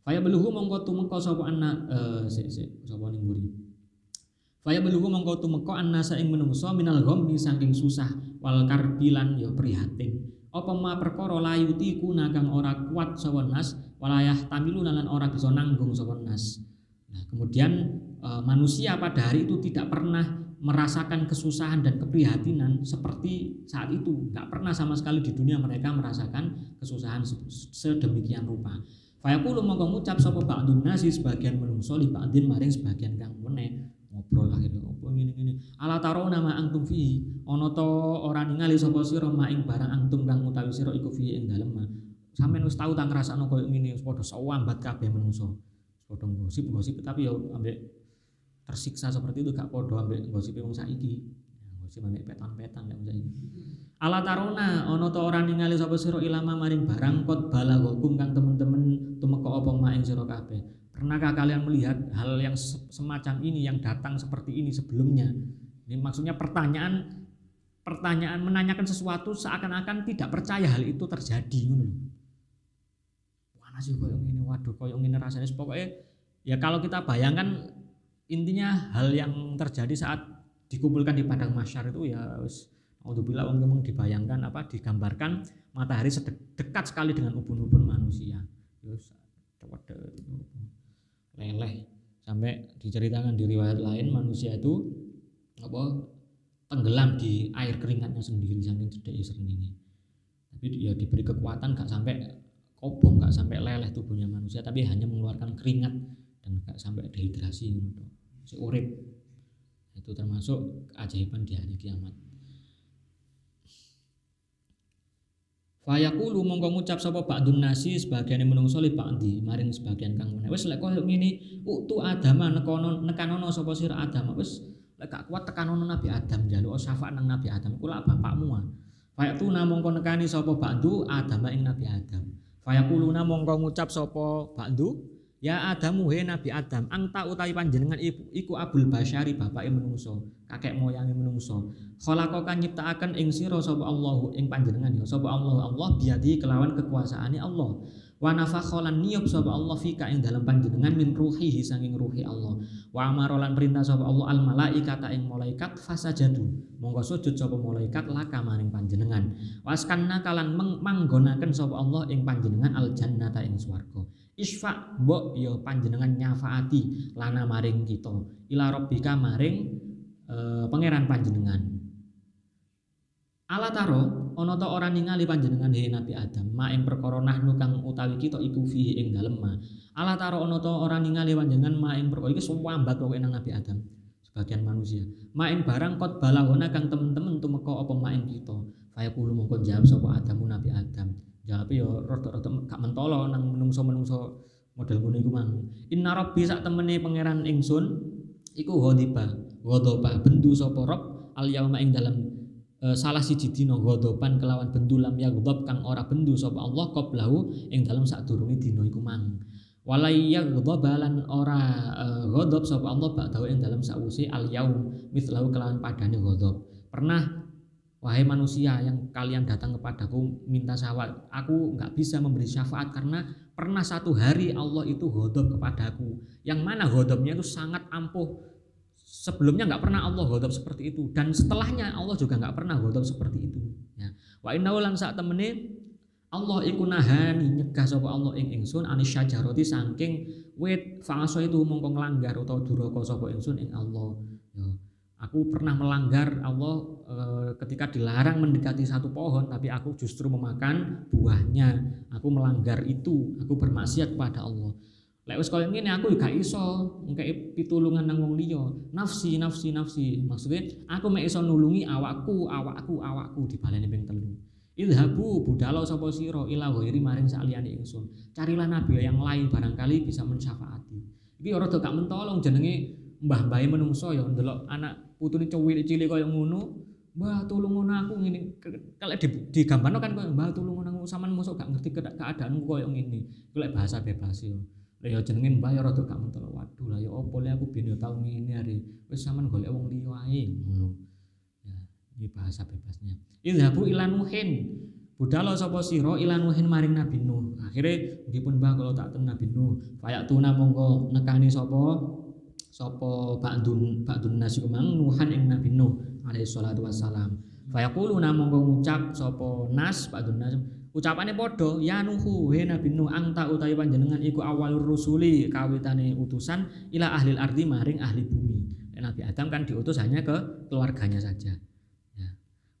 Faya beluhu mongko tumeka sapa anak eh sik sik sapa ning mburi? Faya beluhu mongko tumeka annasa ing menungso minal ghammi saking susah wal karbilan ya prihatin apa ma perkara layuti kuna kang ora kuat sapa nas walayah tamilu lan ora bisa nanggung sapa nas. Nah kemudian e, manusia pada hari itu tidak pernah merasakan kesusahan dan keprihatinan seperti saat itu. Nggak pernah sama sekali di dunia mereka merasakan kesusahan sedemikian rupa. Fayaqulu mongko ngucap sapa ba'dun nasi sebagian menungso li ba'din maring sebagian kang meneh ngobrol akhirnya opo ngene ngene ala taro nama antum fi ana to ora ningali sapa sira maing barang antum kang utawi sira iku fi ing dalem sampeyan wis tau tak ngrasakno koyo ngene wis padha sawambat kabeh menungso. Padha gosip-gosip tapi ya ambek tersiksa seperti itu gak podo ambil gosip wong saiki gosip ambek petan-petan lek saiki ala tarona ono to ora ningali sapa sira ilama maring barang kot balagokum kang temen-temen tumeka apa maing sira kabeh. Pernahkah kalian melihat hal yang semacam ini yang datang seperti ini sebelumnya? Ini maksudnya pertanyaan pertanyaan menanyakan sesuatu seakan-akan tidak percaya hal itu terjadi ngono lho. Panas koyo ngene waduh koyo ngene rasanya pokoknya ya kalau kita bayangkan intinya hal yang terjadi saat dikumpulkan di padang masyar itu ya wis Alhamdulillah memang dibayangkan apa digambarkan matahari dekat sekali dengan ubun-ubun manusia. Terus leleh sampai diceritakan di riwayat lain manusia itu apa tenggelam di air keringatnya sendiri saking cedek ini. Tapi ya diberi kekuatan gak sampai kobong, gak sampai leleh tubuhnya manusia, tapi hanya mengeluarkan keringat dan gak sampai dehidrasi gitu seurip itu termasuk keajaiban di hari kiamat Fayaqulu mongko ngucap sapa ba'dun nasi sebagian menungso li ba'di maring sebagian kang meneh. Wis lek koyo ngene, utu adama nekono nekanono sapa sira Adam. Wis lek gak kuat tekanono Nabi Adam njaluk syafaat nang Nabi Adam. Kula bapakmu ah. Fayaqtuna mongko nekani sapa ba'du Adam ing Nabi Adam. Fayaquluna mongko ngucap sapa ba'du Ya Adamu he Nabi Adam, angta utawi panjenengan ibu, iku abul basyari bapake menungso, kakek moyange menungso. Khalaqaka nyiptakaken ing sira sapa Allah ing panjenengan ya sapa Allah Allah biadi kelawan kekuasaane Allah. Wa nafakholan niyub sapa Allah fika ing dalam panjenengan min ruhihi sanging ruhi Allah. Wa amarolan perintah sapa Allah al malaikata ing malaikat fasajadu. Monggo sujud sapa malaikat laka maring panjenengan. Waskanna kalan manggonaken sapa Allah ing panjenengan al swarga isfa mbok ya panjenengan nyafaati. Lana maring kita. Ila rabbika maring e, pangeran panjenengan. Ala taro ana ta ora ningali panjenengan? He Nabi Adam ma ing perkara nahnu kang utawi kita iku fihi ing dalem ma. Ala taro ana ta ora ningali panjenengan ma ing perkara iki suwambat pokoke nang Nabi Adam sebagian manusia. Ma ing barang kot balahona kang temen-temen tumeka apa ma ing kita? Fayaqulu mongko jawab sapa Adamu Nabi Adam jawab ya rada-rada gak mentolo nang menungso-menungso model ngono iku mang. Inna rabbi sak temene pangeran ingsun iku ghadiba ghadaba bendu sapa rob al yauma ing dalam e, salah siji dina ghadaban kelawan bendu lam yaghdab kang ora bendu sapa Allah qablahu ing dalam sadurunge dina iku mang. Walai yaghdabalan ora e, ghadab sapa Allah ba'dahu ing dalam sakwise al yaum mithlahu kelawan padane ghadab. Pernah Wahai manusia yang kalian datang kepadaku minta syafaat, aku nggak bisa memberi syafaat karena pernah satu hari Allah itu hodop kepadaku. Yang mana hodopnya itu sangat ampuh. Sebelumnya nggak pernah Allah hodop seperti itu dan setelahnya Allah juga nggak pernah hodop seperti itu. Ya. Wa inna lan saat temene Allah iku nahani nyegah sapa Allah ing ingsun anis syajarati saking wit fa'aso itu mongko nglanggar utawa duraka sapa ingsun ing Allah. Ya. Aku pernah melanggar Allah e, ketika dilarang mendekati satu pohon, tapi aku justru memakan buahnya. Aku melanggar itu, aku bermaksiat kepada Allah. Lek wis koyo ngene aku gak iso ngkei pitulungan nang wong liya. Nafsi, nafsi, nafsi. Maksudnya aku mek iso nulungi awakku, awakku, awakku dibaleni ping telu. Ilhabu budalo sapa sira ila ghairi maring saliyane ingsun. Carilah nabi yang lain barangkali bisa mensyafaati. Iki ora gak mentolong jenenge mbah-mbahe menungso ya ndelok anak putune cilik kaya ngono Mbah tulung ngono aku ngene. Kalau di, digambarno kan koyo Mbah tulung ngono aku sampean mosok gak ngerti keadaanku koyo ngene. Lek bahasa bebas yo. Lek yo jenenge Mbah ya rada gak mentolo waduh lah ya opo le aku ben yo tau ngene are. Wis sampean golek wong liya ae. Ngono. Ya ini bahasa bebasnya. Ilhabu ilanuhin Budalo sapa sira ilan nuhin maring Nabi Nuh. Akhire dipun Mbah kalau tak ten Nabi Nuh. Fayak tuna monggo nekani sapa sapa ba'dun ba'dun nasi kumang nuhan ing Nabi Nuh alaihi salatu wassalam. Fa yaquluna monggo ngucap sapa nas ba'dun nas ucapane padha ya nuhu he Nabi Nuh angta utawi panjenengan iku awalur rusuli kawitane utusan ila ahli ardi maring ahli bumi. Nabi Adam kan diutus hanya ke keluarganya saja. Ya.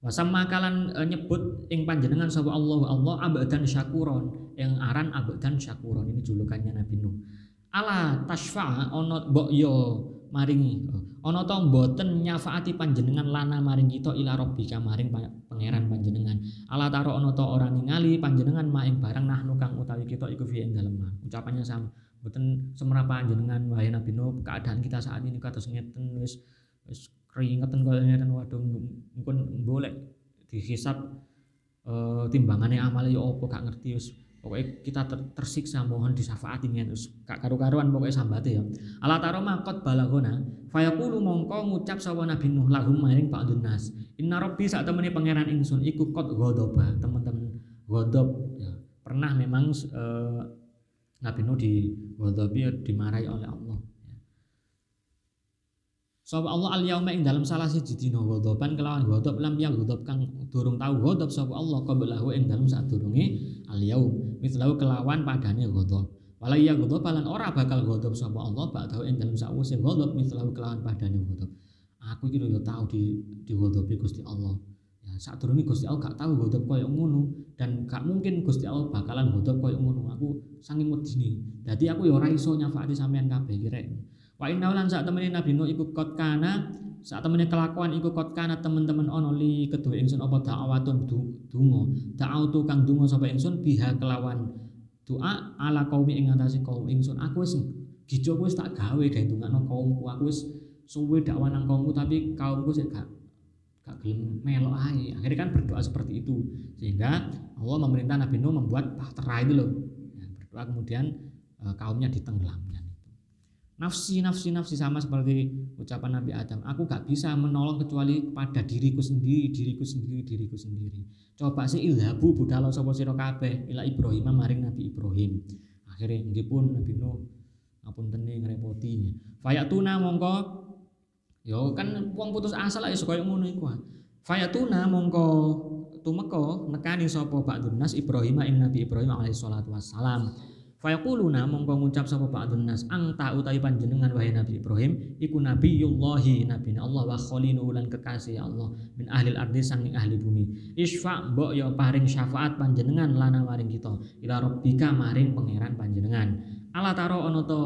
Wasama kalan e, nyebut ing panjenengan sapa Allah Allah abadan syakuron yang aran abadan syakuron ini julukannya Nabi Nuh. Ala tasfa ono mbok yo maringi. Ono to mboten nyafaati panjenengan lana maring kita ila rabbika maring pangeran panjenengan. Ala taro ono to ora ningali panjenengan maing barang nahnu kang utawi kita iku fi dalem ucapannya sama. Mboten semerapa panjenengan wahai Nabi Nuh keadaan kita saat ini kados ngeten wis wis keringetan kaya ngeten. Waduh mungkin boleh dihisap uh, timbangannya amal ya apa gak ngerti wis pokoknya kita ter, tersiksa mohon disafaati ngene wis gak karu-karuan pokoknya sambate ya. Ala taro makot balagona fayaqulu mongko ngucap sapa Nabi Nuh lahum maring Pak Dunas. Inna rabbi sak temene pangeran ingsun iku kot ghadaba teman-teman ghadab ya. Pernah memang uh, Nabi Nuh di ya dimarahi oleh Allah. Sapa Allah al yauma ing dalam salah siji dina ghadaban kelawan ghadab lam ya ghadab kang durung tau ghadab sapa Allah qablahu ing dalam sadurunge al yaum mislahu kelawan padane ghadab. Wala ya ghadab lan ora bakal ghadab sapa Allah ba'dahu ing dalam sawise ghadab mislahu kelawan padane ghadab. Aku iki yo tau di di Gusti Allah. Saat turun Gusti Allah gak tahu godop koyo ngono dan gak mungkin Gusti Allah bakalan godop koyo ngono. Aku saking wedine. Dadi aku ya ora iso nyafaati sampean kabeh kira wa inna lan saat temene Nabi Nuh iku kot kana saat temene kelakuan iku kot kana temen-temen ono li kedua ingsun apa da'awatun donga da'autu kang donga sapa ingsun biha kelawan doa ala kaum ing ngatasi kaum ingsun aku wis gijo wis tak gawe gawe ndongakno kaumku aku wis suwe dakwah nang kaumku tapi kaumku sik gak gak gelem melok ae. Akhirnya kan berdoa seperti itu. Sehingga Allah memerintah Nabi Nuh membuat bahtera itu loh. Berdoa kemudian e, kaumnya ditenggelamkan. Nafsi, nafsi, nafsi sama seperti ucapan Nabi Adam. Aku gak bisa menolong kecuali pada diriku sendiri, diriku sendiri, diriku sendiri. Coba sih ilhabu budalo sapa sira kabeh ila Ibrahim maring Nabi Ibrahim. Akhirnya nggih pun Nabi Nuh ngapunten ngrepoti. Fayatuna mongko Yo kan wong putus asa lah iso koyo ngono iku. Fayatuna mongko tumeka nekani sapa Ba'dun Ibrahim ing Nabi Ibrahim alaihi salatu wassalam. Fayaquluna mongko ngucap sapa Ba'dun Nas angta utawi panjenengan wahai Nabi Ibrahim iku nabiyullahi nabi Allah wa khalilu lan kekasih Allah min ahli ardi sanging ahli bumi. Isfa mbok ya paring syafaat panjenengan lana maring kita ila rabbika maring pangeran panjenengan. Ala taro ono to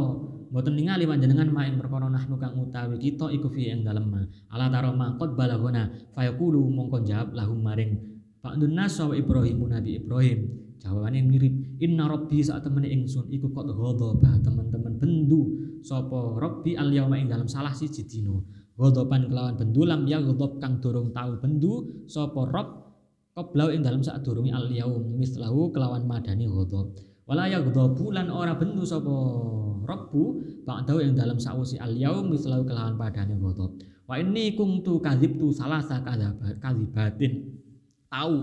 Mboten ningali panjenengan maing perkara nahnu kang utawi kita iku fi ing dalem ma. Ala taro maqad balagona fayaqulu mongko jawab lahum maring Pak Dunas wa Ibrahim Nabi Ibrahim. Jawabannya mirip Inna Rabbi saat temen ingsun iku kok ghadaba teman-teman bendu sapa Rabbi al yauma ing dalam salah siji dina. Ghadaban kelawan bendu lam ya ghadab kang durung tau bendu sapa Rabb qablau ing dalam saat durungi al yaum mislahu kelawan madani ghadab. Wala ya bulan ora bendu sapa Rabbu ba'dahu yang dalam sausi al yaum mislau kelawan padane ghadab. Wa inni kuntu kadzibtu salasa kadzibatin. Tahu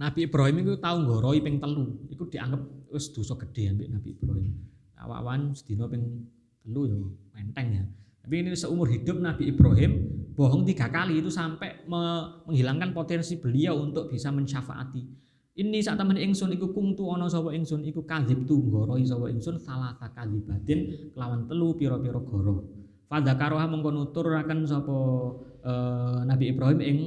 Nabi Ibrahim itu tahu nggoroi ping telu. Iku dianggap wis dosa gede ambek Nabi Ibrahim. Awan sedina ping telu yo menteng ya. Tapi ini seumur hidup Nabi Ibrahim bohong tiga kali itu sampai menghilangkan potensi beliau untuk bisa mensyafaati ini saat temen ingsun iku kungtu ana sapa ingsun iku kadzib tu nggoroi sapa ingsun salah batin kelawan telu pira-pira goro. Fadzakaroha mengko nuturaken sapa uh, Nabi Ibrahim ing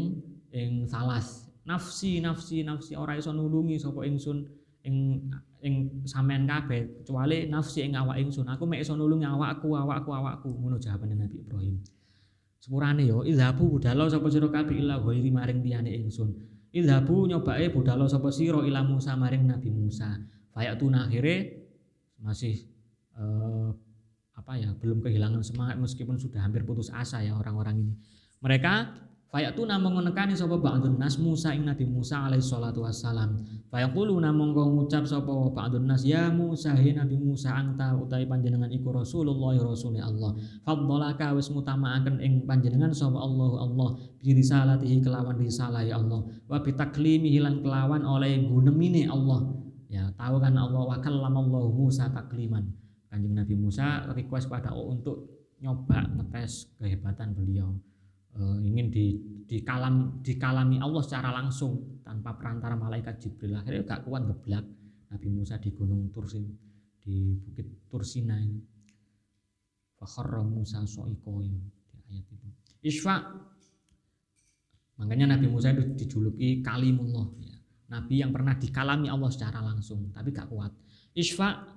ing salas. Nafsi nafsi nafsi ora iso nulungi sapa ingsun ing ing sampean kabeh kecuali nafsi ing awak ingsun. Aku mek iso nulungi awakku awakku awakku ngono jawabane Nabi Ibrahim. Sepurane yo izhabu budalo sapa sira kabeh ila ghairi maring liyane ingsun. Idhabu nyobae budalo sapa sira ila Musa maring Nabi Musa. Fayatuna akhire masih eh, apa ya belum kehilangan semangat meskipun sudah hampir putus asa ya orang-orang ini. Mereka Fayatuna mengenekani sapa ba'dun nas Musa ing Nabi Musa alaihi salatu wassalam. Fayaquluna mongko ngucap sapa ba'dun nas ya Musa he Nabi Musa anta utawi panjenengan iku Rasulullah Rasulnya Allah. Faddalaka wis mutamaaken ing panjenengan sapa Allah Allah bi risalatihi kelawan ya Allah wa bi taklimihi lan kelawan oleh gunemine Allah. Ya, tahu kan Allah wa kallamallahu Musa takliman. Kanjeng Nabi Musa request pada Allah untuk nyoba ngetes kehebatan beliau uh, ingin di dikalam dikalami Allah secara langsung tanpa perantara malaikat Jibril. Akhirnya gak kuat geblak Nabi Musa di gunung Tursin di bukit Tursina ini. Fakharra Musa soiko di ayat itu. Isfa. Makanya Nabi Musa itu dijuluki kalimullah ya. Nabi yang pernah dikalami Allah secara langsung tapi gak kuat. Isfa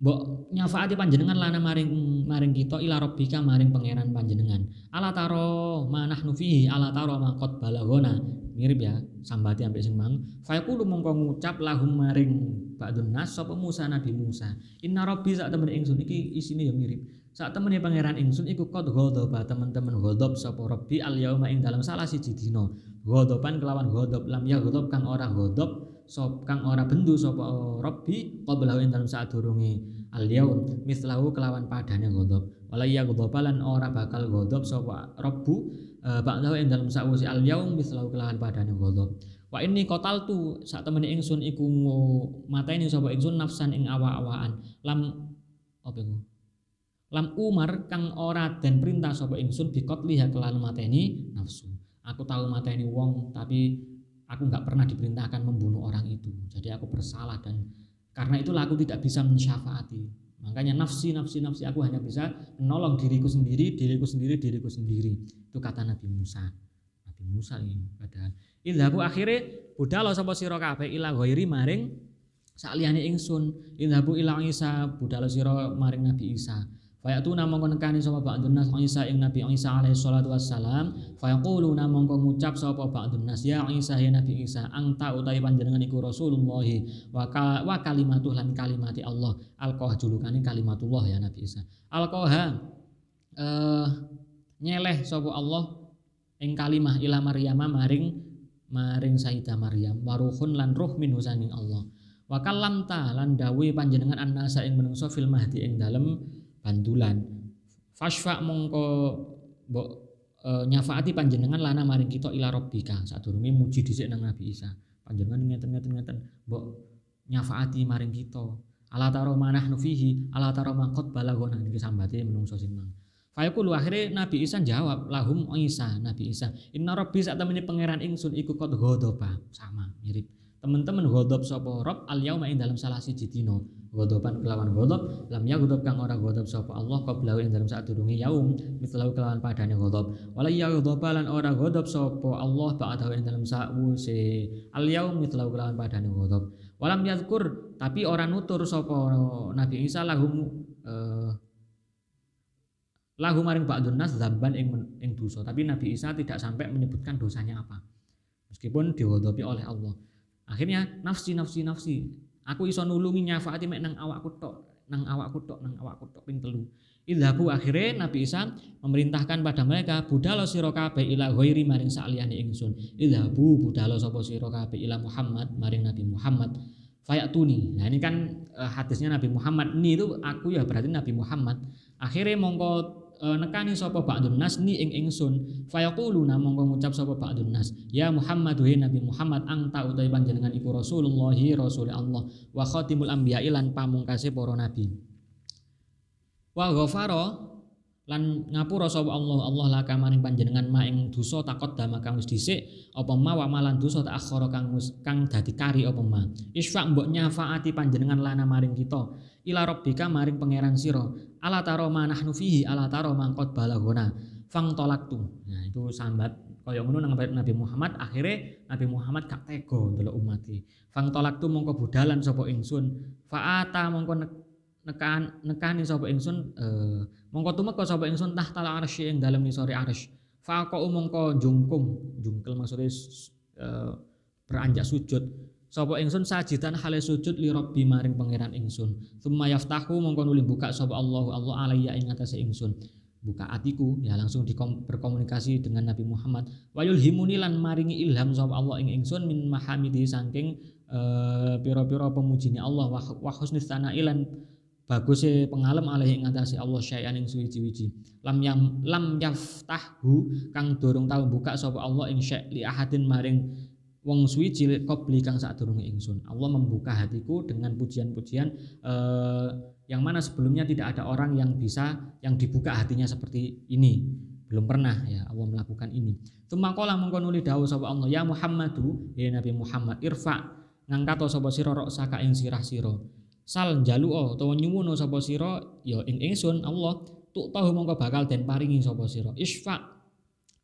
Mbok nyafaati panjenengan lana maring maring kita ila rabbika maring pangeran panjenengan. Ala taro manahnu fihi ala taro maqad balagona. Mirip ya, sambati ambek sing mang. Fayaqulu mongko ngucap lahum maring ba'dun nas sapa Musa Nabi Musa. Inna rabbi sak temen ingsun iki isine ya mirip. Sak temene pangeran ingsun iku qad ghadaba teman-teman ghadab sapa rabbi al yauma ing dalam salah siji dina. Ghadaban kelawan ghadab lam ya ghadab kang ora ghadab sop kang ora bendu sapa rabbi qabla ing dalam saat durunge al yaum mislahu kelawan padane ghadab. Wala ya ghadabalan ora bakal ghadab sapa rabbu e, ba'dahu ing dalam sausi al yaum mislahu kelawan padane ghadab. Wa ini kotal tu saat temen ingsun iku mata ini sapa ingsun nafsan ing awa-awaan lam apa iku? Lam umar kang ora dan perintah sapa ingsun bikot liha kelan mateni nafsu. Aku tahu mateni wong tapi aku nggak pernah diperintahkan membunuh orang itu. Jadi aku bersalah dan karena itulah aku tidak bisa mensyafaati. Makanya nafsi nafsi nafsi aku hanya bisa menolong diriku sendiri diriku sendiri diriku sendiri. Itu kata Nabi Musa. Nabi Musa ini padahal. Idhabu akhirnya budalo sapa sira kabeh ila ghairi maring sakliyane ingsun. Idhabu ila Isa budalo sira maring Nabi Isa Fayatuna mongko nekani sapa ba'dun nas Isa ing Nabi Isa alaihi salatu wassalam. Fayaquluna mongko ngucap sapa ba'dun nas ya Isa ya Nabi Isa angta utawi panjenengan iku Rasulullah wa, ka, wa kalimatuh lan kalimati Allah. Alqah julukane kalimatullah ya Nabi Isa. Alqaha eh nyeleh sapa Allah ing kalimah ila Maryam maring maring Sayyidah Maryam. Waruhun lan ruh minhu saking Allah. Wa kallamta lan dawuh panjenengan annasa ing menungso fil mahdi ing dalem bandulan fasfa mongko mbok e, nyafaati panjenengan lana maring kita ila rabbika. Sadurunge muji dhisik nang Nabi Isa. Panjenengan ngeten-ngeten ngeten mbok nyafaati maring kita. Ala taro manah nufihi ala taro maqot balagona niki sambate menungso sing mang. Fayaqulu akhirnya Nabi Isa jawab lahum Isa Nabi Isa inna rabbi sak temene pangeran ingsun iku qad ghadaba. Sama mirip. Teman-teman ghadab sapa rob al yauma ing dalam salah siji dina godoban kelawan godop lam godop kang ora godop sapa Allah qabla ing dalam saat durunge yaum mitlau kelawan padane godop wala ya godobalan ora godop sapa Allah ba'da ing dalam sause al yaum mitlau kelawan padane godop walam yazkur tapi ora nutur sapa Nabi Isa lahum uh, lahu maring ba'dun nas zamban ing ing dosa. Tapi Nabi Isa tidak sampai menyebutkan dosanya apa. Meskipun digodopi oleh Allah. Akhirnya nafsi nafsi nafsi Aku iso nulungi nyafaati mek nang awakku tok, nang awakku tok, nang awakku tok ping telu. Idhabu akhirnya Nabi Isa memerintahkan pada mereka budalo sira kabeh ila ghairi maring saliyane ingsun. Idhabu budalo sapa sira kabeh ila Muhammad maring Nabi Muhammad. Fayatuni. Nah ini kan uh, hadisnya Nabi Muhammad. Ini itu aku ya berarti Nabi Muhammad. Akhirnya mongko nekani sapa ba'dun nas ni ing ingsun fayaquluna mongko ngucap sapa ba'dun nas. Ya Muhammad wa Nabi Muhammad anta utawi panjenengan iku Rasulullah Rasul Allah wa khatimul anbiya lan pamungkase para nabi. Wa ghafara lan ngapura sapa Allah? Allah laka maring panjenengan ma ing dosa takot dama kang wis dhisik apa ma wa malan dosa tak akhara kang kang dadi kari apa ma? Isfa mbok nyafaati panjenengan lana maring kita. Ila rabbika maring pangeran sira. Ala taro nahnu fihi ala taro mangkot balagona fang tolaktu. Nah itu sambat kaya ngono nang Nabi Muhammad. Akhirnya Nabi Muhammad gak tega ndelok umat fang tolaktu mongko budalan sapa ingsun. Faata mongko nekan nekani sapa ingsun eh, mongko tumeka sapa ingsun tahtal arsy ing dalem nisore arsy. Faqa mongko jungkung jungkel maksudnya uh, beranjak sujud. Sapa ingsun sajidan hale sujud li rabbi maring pangeran ingsun. Summa yaftahu mongko nuli buka sapa Allah Allah alayya ing atase ingsun. Buka atiku ya langsung berkomunikasi dengan Nabi Muhammad. Wayul himuni lan maringi ilham sapa Allah ing ingsun min mahamidi saking uh, pira-pira pemujine Allah wa husnis ilan bagus pengalem alih ngatasi Allah syai'an ing suwi-wiji lam yang lam yaftahu kang dorong tau buka sapa Allah ing syai' li ahadin maring wong suwiji qabli kang sadurunge ingsun. Allah membuka hatiku dengan pujian-pujian eh, yang mana sebelumnya tidak ada orang yang bisa yang dibuka hatinya seperti ini. Belum pernah ya Allah melakukan ini. Tumakola mengko nuli dawuh sapa Allah ya Muhammadu ya Nabi Muhammad irfa. Ngangkat sapa sira saka ing sirah sira sal jalu utawa nyuwun sapa sira ya ing ingsun Allah tuk tahu mongko bakal den paringi sapa sira. Isfa.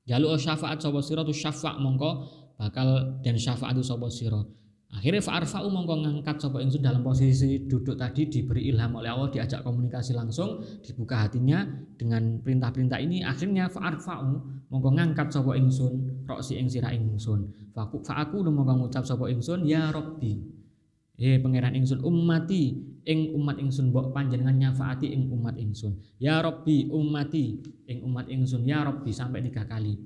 Jaluk syafaat sapa sira tu syafa mongko bakal den syafaat sapa sira. Akhirnya fa'arfa'u mongko ngangkat sapa ingsun dalam posisi duduk tadi diberi ilham oleh Allah diajak komunikasi langsung dibuka hatinya dengan perintah-perintah ini akhirnya fa'arfa'u mongko ngangkat sapa ingsun roksi ing sirah ingsun. Fa'aku mongko ngucap sapa ingsun ya rabbi Eh pangeran ingsun ummati ing umat ingsun mbok panjenengan nyafaati ing umat ingsun. Ya Rabbi ummati ing umat ingsun ya Rabbi sampai tiga kali.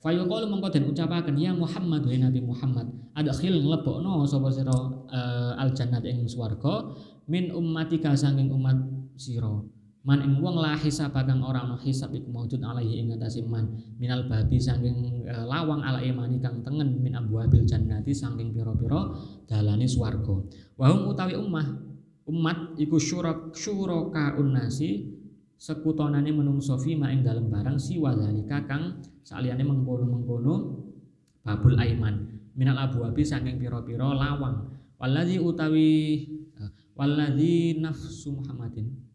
Fayuqalu mongko den ucapaken ya Muhammad wa Nabi Muhammad adkhil nglebokno sapa sira uh, al jannat ing swarga min ummatika saking umat sira man ing wong la hisab kang ora ana hisab iku maujud alaihi ing atase man. Minal babi saking uh, lawang ala imani kang tengen min abwabil jannati saking pira-pira dalane swarga. Wa utawi ummah umat iku syurak syuraka unnasi sekutonane menungso fi ing dalem barang siwa zalika kang saliyane mengkono-mengkono babul aiman. Minal abwabi saking pira-pira lawang. Waladzi utawi uh, waladzi nafsu Muhammadin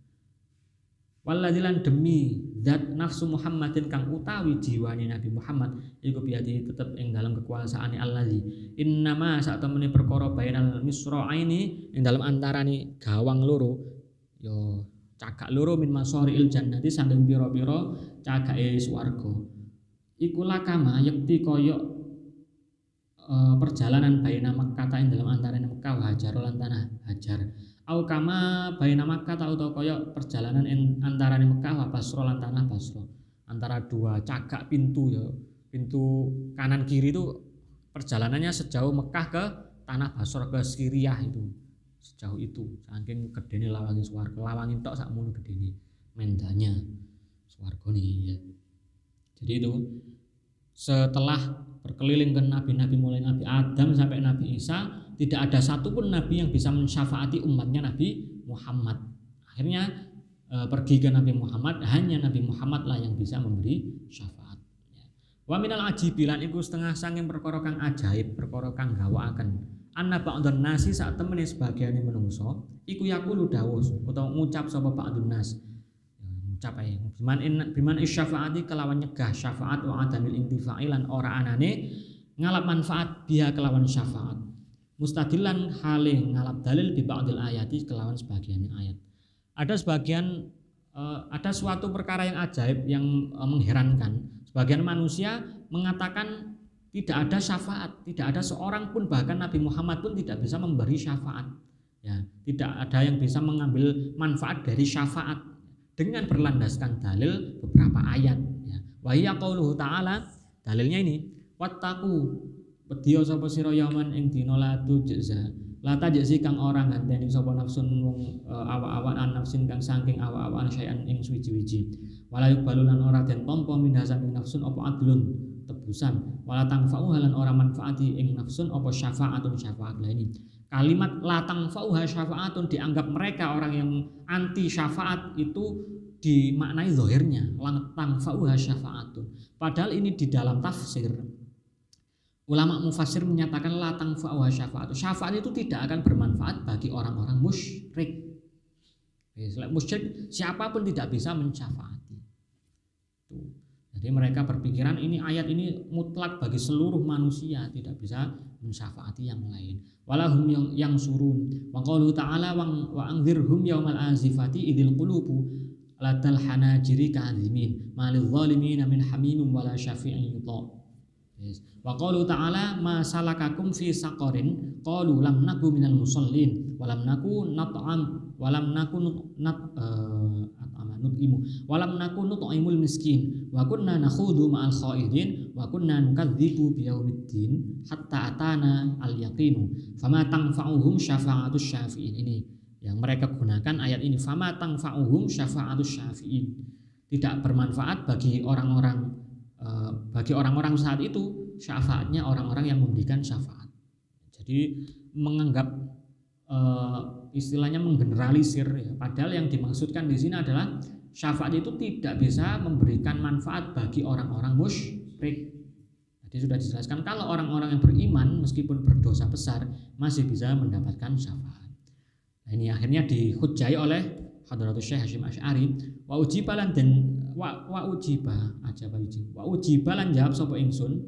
Waladilan demi zat nafsu Muhammadin kang utawi jiwani Nabi Muhammad iku biadi tetep ing dalam kekuasaane allazi. Innama saat temene perkara bainal misra'aini ing dalam antarane gawang loro yo cagak loro min masoriil jannati sandeng pira-pira cagake swarga. Iku lakama yakti koyok e, perjalanan baina Makkah ing dalam antarane Mekah Hajar lan tanah Hajar au kama baina Makkah tau koyo perjalanan antara Mekah wa Basra lan tanah Basra. Antara dua cagak pintu ya pintu kanan kiri itu perjalanannya sejauh Mekah ke tanah Basra ke Syriah itu. Sejauh itu. Saking gedene lawangi swarga lawangi tok sakmono gedene. Mendanya swarga nih ya. Jadi itu setelah berkeliling ke nabi-nabi mulai Nabi Adam sampai Nabi Isa tidak ada satupun nabi yang bisa mensyafaati umatnya Nabi Muhammad. Akhirnya e, pergi ke Nabi Muhammad, hanya Nabi Muhammad lah yang bisa memberi syafaat. Ya. Wa minal ajibilan iku setengah sanging perkara kang ajaib, perkara kang gawakaken. Anna ba'dun nasi saat temene sebagian menungso iku yakulu dawus utawa ngucap sapa ba'dun nas. Ya, ngucap ae. Biman in biman isyafaati kelawan nyegah syafaat wa adamil intifa'i lan ora anane ngalap manfaat biha kelawan syafaat mustadilan hale ngalap dalil bi ba'dil ayati kelawan sebagian ayat. Ada sebagian uh, ada suatu perkara yang ajaib yang uh, mengherankan. Sebagian manusia mengatakan tidak ada syafaat, tidak ada seorang pun bahkan Nabi Muhammad pun tidak bisa memberi syafaat. Ya, tidak ada yang bisa mengambil manfaat dari syafaat dengan berlandaskan dalil beberapa ayat ya. Wa ta'ala dalilnya ini wattaqu Wedya sapa sira yaman ing dina la tujza. La tajzi kang ora nganteni sapa nafsun wong uh, awak-awak an nafsin kang saking awak-awakan sayan ing suwi-wiji. Wala yubalulan ora den tampa minha saking nafsun apa adlun tebusan. Wala tangfa'u halan ora manfaati ing nafsun apa syafaatun syafaat lain. Kalimat la tangfa'uha syafaatun dianggap mereka orang yang anti syafaat itu dimaknai zahirnya la tangfa'uha syafaatun. Padahal ini di dalam tafsir Ulama mufasir menyatakan latang fa'wa syafaat. Syafaat itu tidak akan bermanfaat bagi orang-orang musyrik. Selain musyrik, siapa pun tidak bisa mensyafaati. Tuh. Jadi mereka berpikiran ini ayat ini mutlak bagi seluruh manusia, tidak bisa mensyafaati yang lain. Walahum yang yang surun. Wa qalu ta'ala wa anzirhum yaumal azifati idil qulubu ladal hanajiri kadhimin malil zalimin min hamimim wala syafi'in yuta. Yes. Wa qalu ta'ala ma salakakum fi saqarin? Qalu lam naku minal musallin wa lam naku nat'am wa lam naku nat uh, nut'imu wa lam naku nut'imul miskin wa kunna nakhudu ma'al khaidin wa kunna nukadzibu biyaumiddin hatta atana al yaqinu fama tanfa'uhum syafa'atus syafi'in. Ini yang mereka gunakan ayat ini. Fama tanfa'uhum syafa'atus syafi'in. Tidak bermanfaat bagi orang-orang bagi orang-orang saat itu syafaatnya orang-orang yang memberikan syafaat. Jadi menganggap uh, istilahnya menggeneralisir ya. Padahal yang dimaksudkan di sini adalah syafaat itu tidak bisa memberikan manfaat bagi orang-orang musyrik. Jadi sudah dijelaskan kalau orang-orang yang beriman meskipun berdosa besar masih bisa mendapatkan syafaat. Nah, ini akhirnya dihujai oleh Hadratus Syekh Hashim Asy'ari wa ujibalan dan wa wa ujiba aja uji wa ujibalan jawab sapa ingsun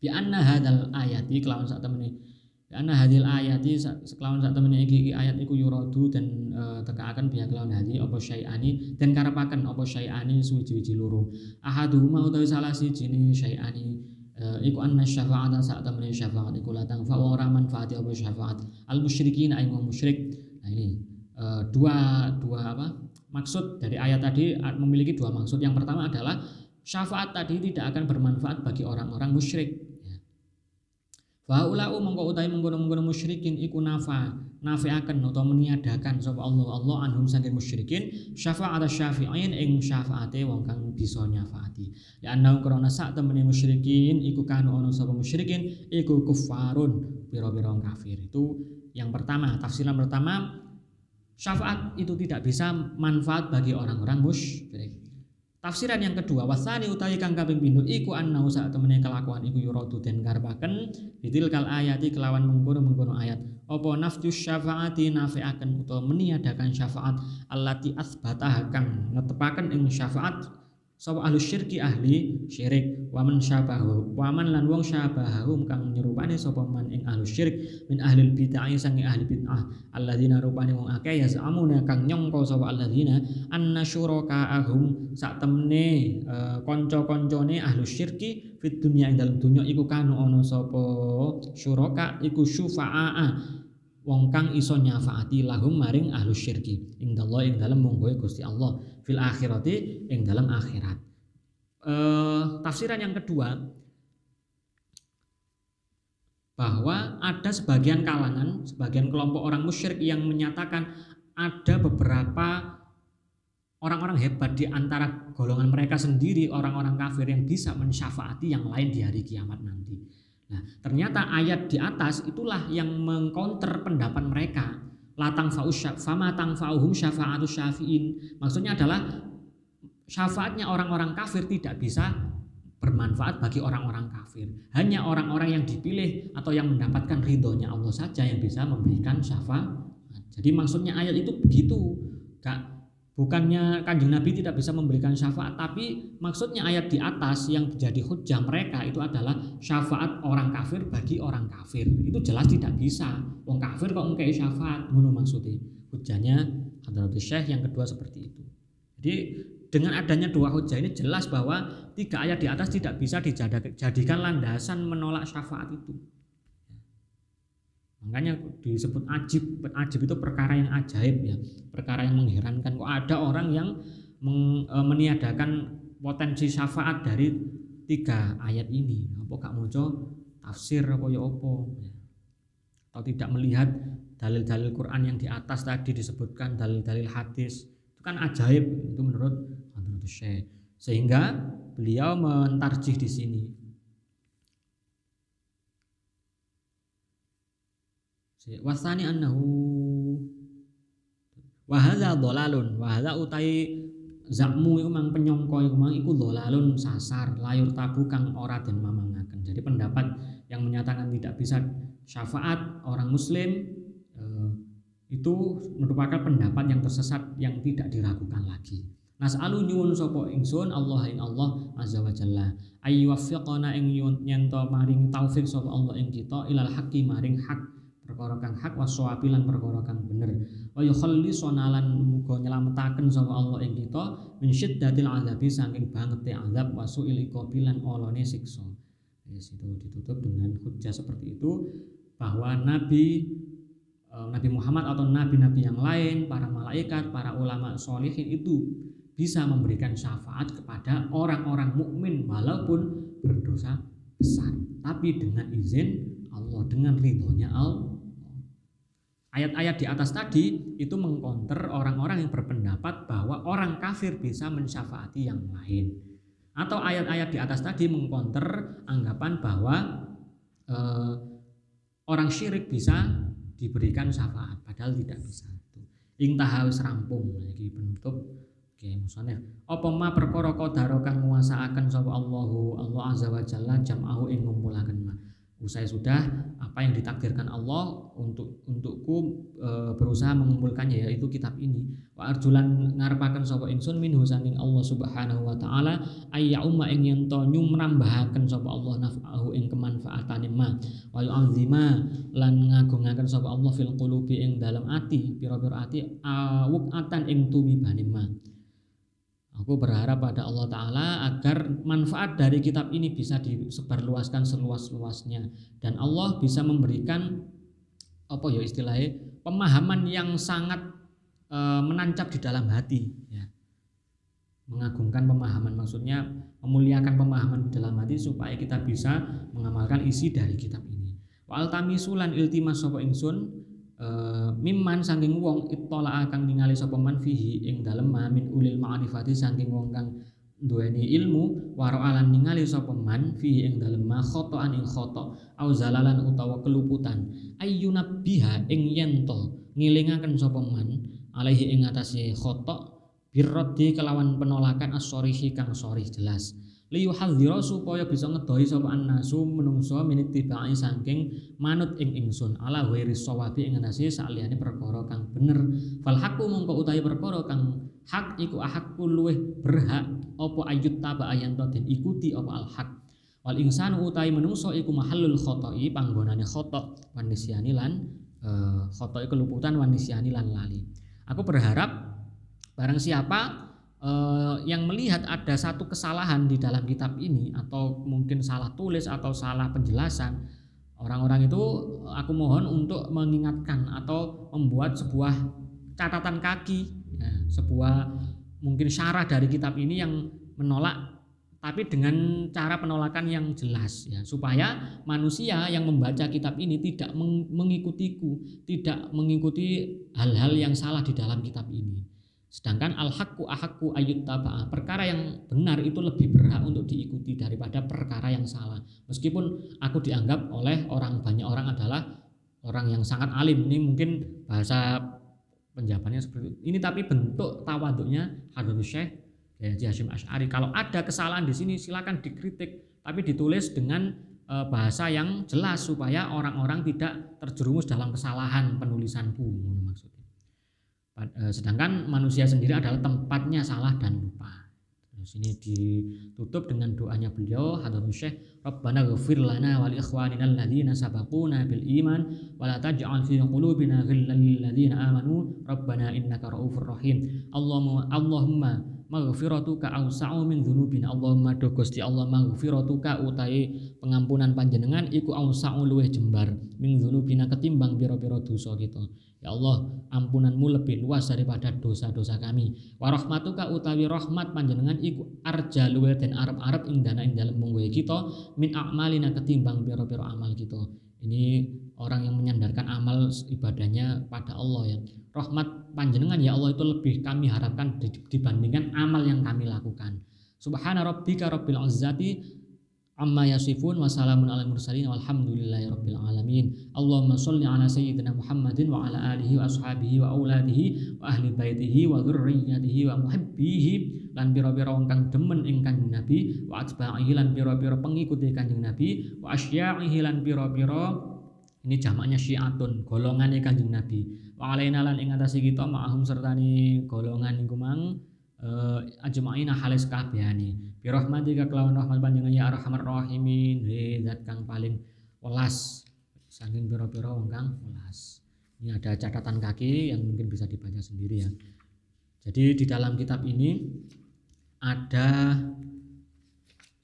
bi anna hadzal ayati kelawan sak temene karena hadil ayati sekelawan sak temene iki, iki ayat iku yuradu dan e, tekaaken biya kelawan hadi apa syai'ani dan karepaken apa syai'ani suwiji-wiji loro. Ahaduhuma utawi salah siji syai'ani e, iku anna syafa'ata sak temene syafaat iku la tangfa ora manfaati apa syafaat al musyrikin ay musyrik. Nah ini e, dua dua apa? Maksud dari ayat tadi memiliki dua maksud. Yang pertama adalah syafaat tadi tidak akan bermanfaat bagi orang-orang musyrik Faulau mongko utai mengkono-mengkono musyrikin iku nafa nafiaken atau meniadakan sapa Allah Allah anhum saking musyrikin syafaat syafi'in ing syafaate wong kang bisa nyafaati. Ya annahum krana sak temene musyrikin iku kanu ono sapa musyrikin iku kufarun pira-pira kafir. Itu yang pertama, tafsiran pertama syafaat itu tidak bisa manfaat bagi orang-orang musyrik. Tafsiran yang kedua, wasani utawi kang kaping pindho iku anna sak temene kelakuan iku yuradu den bitil kal ayati kelawan mengkono-mengkono ayat. Apa nafsu syafaati nafi'aken utawa meniadakan syafaat allati asbataha kang netepaken ing syafaat sapa ahli syirki ahli syirik? Wa man syabahu. Wa man lan wong syabahum kang nyerupane sapa man ing ahli syirik min ahli bid'ah sange ahli bid'ah. Alladzina rupane wong akeh ya samuna kang nyongko sapa alladzina. Anna ahum sak temne uh, kanca-kancane ahli syirki fit dunya ing dalem dunya iku kanu ana sapa syuraka? Iku syufa'a wong kang iso nyafaati lahum maring ahlus syirki ing dalem ing dalem monggoe Gusti Allah fil akhirati ing dalem akhirat. Eh, tafsiran yang kedua bahwa ada sebagian kalangan, sebagian kelompok orang musyrik yang menyatakan ada beberapa orang-orang hebat di antara golongan mereka sendiri, orang-orang kafir yang bisa mensyafaati yang lain di hari kiamat nanti. Nah, ternyata ayat di atas itulah yang mengcounter pendapat mereka. Latang fama tang fauhum syafa'atu syafi'in. Maksudnya adalah syafaatnya orang-orang kafir tidak bisa bermanfaat bagi orang-orang kafir. Hanya orang-orang yang dipilih atau yang mendapatkan ridhonya Allah saja yang bisa memberikan syafaat. Jadi maksudnya ayat itu begitu. Gak Bukannya kanjeng Nabi tidak bisa memberikan syafaat, tapi maksudnya ayat di atas yang menjadi hujah mereka itu adalah syafaat orang kafir bagi orang kafir. Itu jelas tidak bisa. Wong kafir kok ngekei syafaat, ngono maksudnya. Hujahnya Hadratus Syekh yang kedua seperti itu. Jadi dengan adanya dua hujah ini jelas bahwa tiga ayat di atas tidak bisa dijadikan landasan menolak syafaat itu. Makanya disebut ajib. Ajib itu perkara yang ajaib ya, perkara yang mengherankan. Kok ada orang yang meng, e, meniadakan potensi syafaat dari tiga ayat ini? Apa gak muncul tafsir apa ya apa? Ya. Atau tidak melihat dalil-dalil Quran yang di atas tadi disebutkan dalil-dalil hadis itu kan ajaib itu menurut menurut Syekh sehingga beliau mentarjih di sini wasani annahu. Wa hadza dhalalun. Wa hadza utai zakmu iku mang penyongko iku mang. Iku dhalalun sasar layur tabu kang ora den mamangaken. Jadi pendapat yang menyatakan tidak bisa syafaat orang muslim eh, itu merupakan pendapat yang tersesat yang tidak diragukan lagi. Nas'alu nyuwun sapa ingsun Allah ing Allah azza wa jalla. Ayyuwaffiqana ing nyento maring taufik sapa Allah ing kita ilal haqqi maring hak perkara kang hak waswabi lan perkara kang bener. Wa yukhallisuna lan muga nyelametaken sapa Allah ing kita min syiddatil azabi saking bangete azab wa su'il iqabi olone siksa. Yes, itu ditutup dengan hujah seperti itu bahwa nabi e, Nabi Muhammad atau nabi-nabi yang lain, para malaikat, para ulama solihin itu bisa memberikan syafaat kepada orang-orang mukmin walaupun berdosa besar, tapi dengan izin Allah, dengan ridhonya Allah Ayat-ayat di atas tadi itu mengkonter orang-orang yang berpendapat bahwa orang kafir bisa mensyafaati yang lain. Atau ayat-ayat di atas tadi mengkonter anggapan bahwa eh, orang syirik bisa diberikan syafaat padahal tidak bisa. Intah harus rampung lagi penutup Oke, musonef. Apa ma perkara qadara kang nguasaaken sapa Allahu Allah azza wa jalla jam'ahu ing ngumpulaken ma usai sudah apa yang ditakdirkan Allah untuk untukku e, berusaha mengumpulkannya yaitu kitab ini. Wa arjulan ngarepaken sapa ingsun minhu saking Allah Subhanahu wa taala ayya umma ing yen to nyumrambahaken sapa Allah naf'ahu ing kemanfaatane ma. Wa yu'azzima lan ngagungaken sapa Allah fil qulubi ing dalam ati pira-pira ati awukatan ing tumibane ma Aku berharap pada Allah Ta'ala agar manfaat dari kitab ini bisa disebarluaskan seluas-luasnya dan Allah bisa memberikan apa ya istilahnya pemahaman yang sangat e, menancap di dalam hati ya. mengagungkan pemahaman maksudnya memuliakan pemahaman di dalam hati supaya kita bisa mengamalkan isi dari kitab ini wa altamisulan iltimas sapa ingsun mimman saking wong ittola akan ningali sapa man fihi ing dalem min ulil ma'rifati saking wong kang duweni ilmu waro alan ningali sapa man fihi ing dalem ma khotoan ing khoto au zalalan utawa keluputan. Ayyuna biha ing yento ngilingaken sapa man alaihi ing atase khoto birraddi kelawan penolakan as-sorihi kang sorih jelas liyuhadzira supaya bisa ngedohi sapa annasu menungso minit tibai saking manut ing ingsun. Ala ghairi sawabi ing nasi saliyane perkara kang bener. Fal haqqu mongko utahi perkara kang hak iku ahakku luweh berhak apa ayut taba ayanto den ikuti apa al haq. Wal insanu utahi menungso iku mahallul khoto'i panggonane khoto wan nisyani lan uh, khoto'i keluputan wan nisyani lan lali. Aku berharap barang siapa eh, yang melihat ada satu kesalahan di dalam kitab ini atau mungkin salah tulis atau salah penjelasan orang-orang itu aku mohon untuk mengingatkan atau membuat sebuah catatan kaki ya, sebuah mungkin syarah dari kitab ini yang menolak tapi dengan cara penolakan yang jelas ya supaya manusia yang membaca kitab ini tidak mengikutiku tidak mengikuti hal-hal yang salah di dalam kitab ini Sedangkan al-haqqu ahakku ayut taba'a. Perkara yang benar itu lebih berhak untuk diikuti daripada perkara yang salah. Meskipun aku dianggap oleh orang banyak orang adalah orang yang sangat alim. Ini mungkin bahasa penjawabannya seperti. Ini tapi bentuk tawaduknya Hadratus Syekh Haji Hashim Ash'ari. Kalau ada kesalahan di sini silakan dikritik, tapi ditulis dengan e, bahasa yang jelas supaya orang-orang tidak terjerumus dalam kesalahan penulisanku maksudnya. Eh, sedangkan manusia sendiri adalah tempatnya salah dan lupa. Terus ini ditutup dengan doanya beliau Hadratus Syekh Rabbana ghafir lana wa li ikhwanina alladhina sabaquna bil iman wa la taj'al fi qulubina ghillan lil ladzina amanu Rabbana innaka raufur rahim. Allahumma Allahumma maghfiratuka awsa'u min dzunubina Allahumma do Gusti Allah maghfiratuka utai pengampunan panjenengan iku awsa'u luweh jembar min dzunubina ketimbang pira-pira dosa kita Ya Allah, ampunanmu lebih luas daripada dosa-dosa kami. Warahmatuka utawi rahmat panjenengan iku arja luwe dan arab-arab ing dana ing dalam mungguhe kita min akmalina ketimbang piro-piro amal kita. Ini orang yang menyandarkan amal ibadahnya pada Allah ya. Rahmat panjenengan ya Allah itu lebih kami harapkan dibandingkan amal yang kami lakukan. Subhana rabbika rabbil izzati amma yasifun wa salamun ala mursalin walhamdulillahi rabbil alamin. Allahumma sholli ala sayyidina Muhammadin wa ala alihi wa ashabihi wa auladihi wa ahli baitihi wa dzurriyyatihi wa muhibbihi. Lan wong kang demen ing Kanjeng Nabi wa atba'ihi lan pira-pira pengikuti Kanjeng Nabi wa asya'ihi lan pira-pira ini jamaknya syiatun golongannya Kanjeng Nabi. Wa alaina lan ing atase kita ma'ahum sertani golongan iku uh, ajma'ina halis kabehane bi rahmatika kelawan rahmat panjenengan ya arhamar rahimin. He zat kang paling welas. Saking pira-pira wong kang welas. Ini ada catatan kaki yang mungkin bisa dibaca sendiri ya. Jadi di dalam kitab ini ada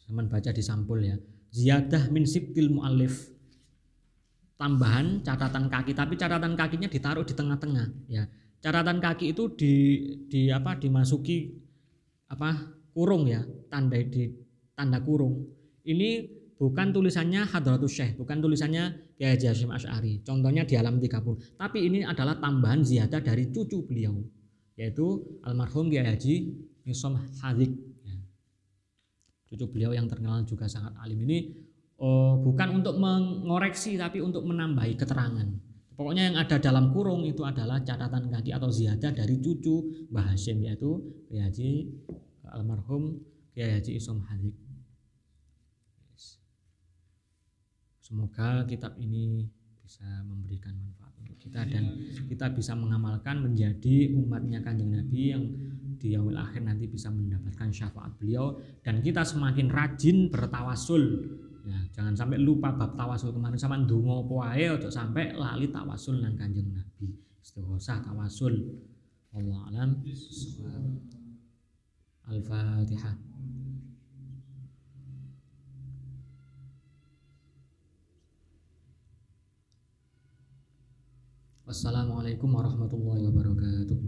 zaman baca di sampul ya ziyadah min sibtil muallif. Tambahan catatan kaki tapi catatan kakinya ditaruh di tengah-tengah ya catatan kaki itu di di apa dimasuki apa kurung ya, tanda di tanda kurung. Ini bukan tulisannya Hadratus Syekh, bukan tulisannya Kiai Haji Hashim Asy'ari. Contohnya di alam 30. Tapi ini adalah tambahan ziyadah dari cucu beliau, yaitu almarhum Kiai Haji Nisom Hadik. Ya. Cucu beliau yang terkenal juga sangat alim ini oh, bukan untuk mengoreksi tapi untuk menambahi keterangan. Pokoknya yang ada dalam kurung itu adalah catatan kaki atau ziyadah dari cucu Mbah Hashim yaitu Kiai Haji almarhum Kiai Haji Isom Hadik. semoga kitab ini bisa memberikan manfaat untuk kita dan kita bisa mengamalkan menjadi umatnya kanjeng Nabi yang di yaumil akhir nanti bisa mendapatkan syafaat beliau dan kita semakin rajin bertawasul ya jangan sampai lupa bab tawasul kemarin. Sama apa wae ojo sampai lali tawasul nang kanjeng Nabi. Istighosah tawasul. Allah alam. Al-Fatihah. Wassalamualaikum warahmatullahi wabarakatuh.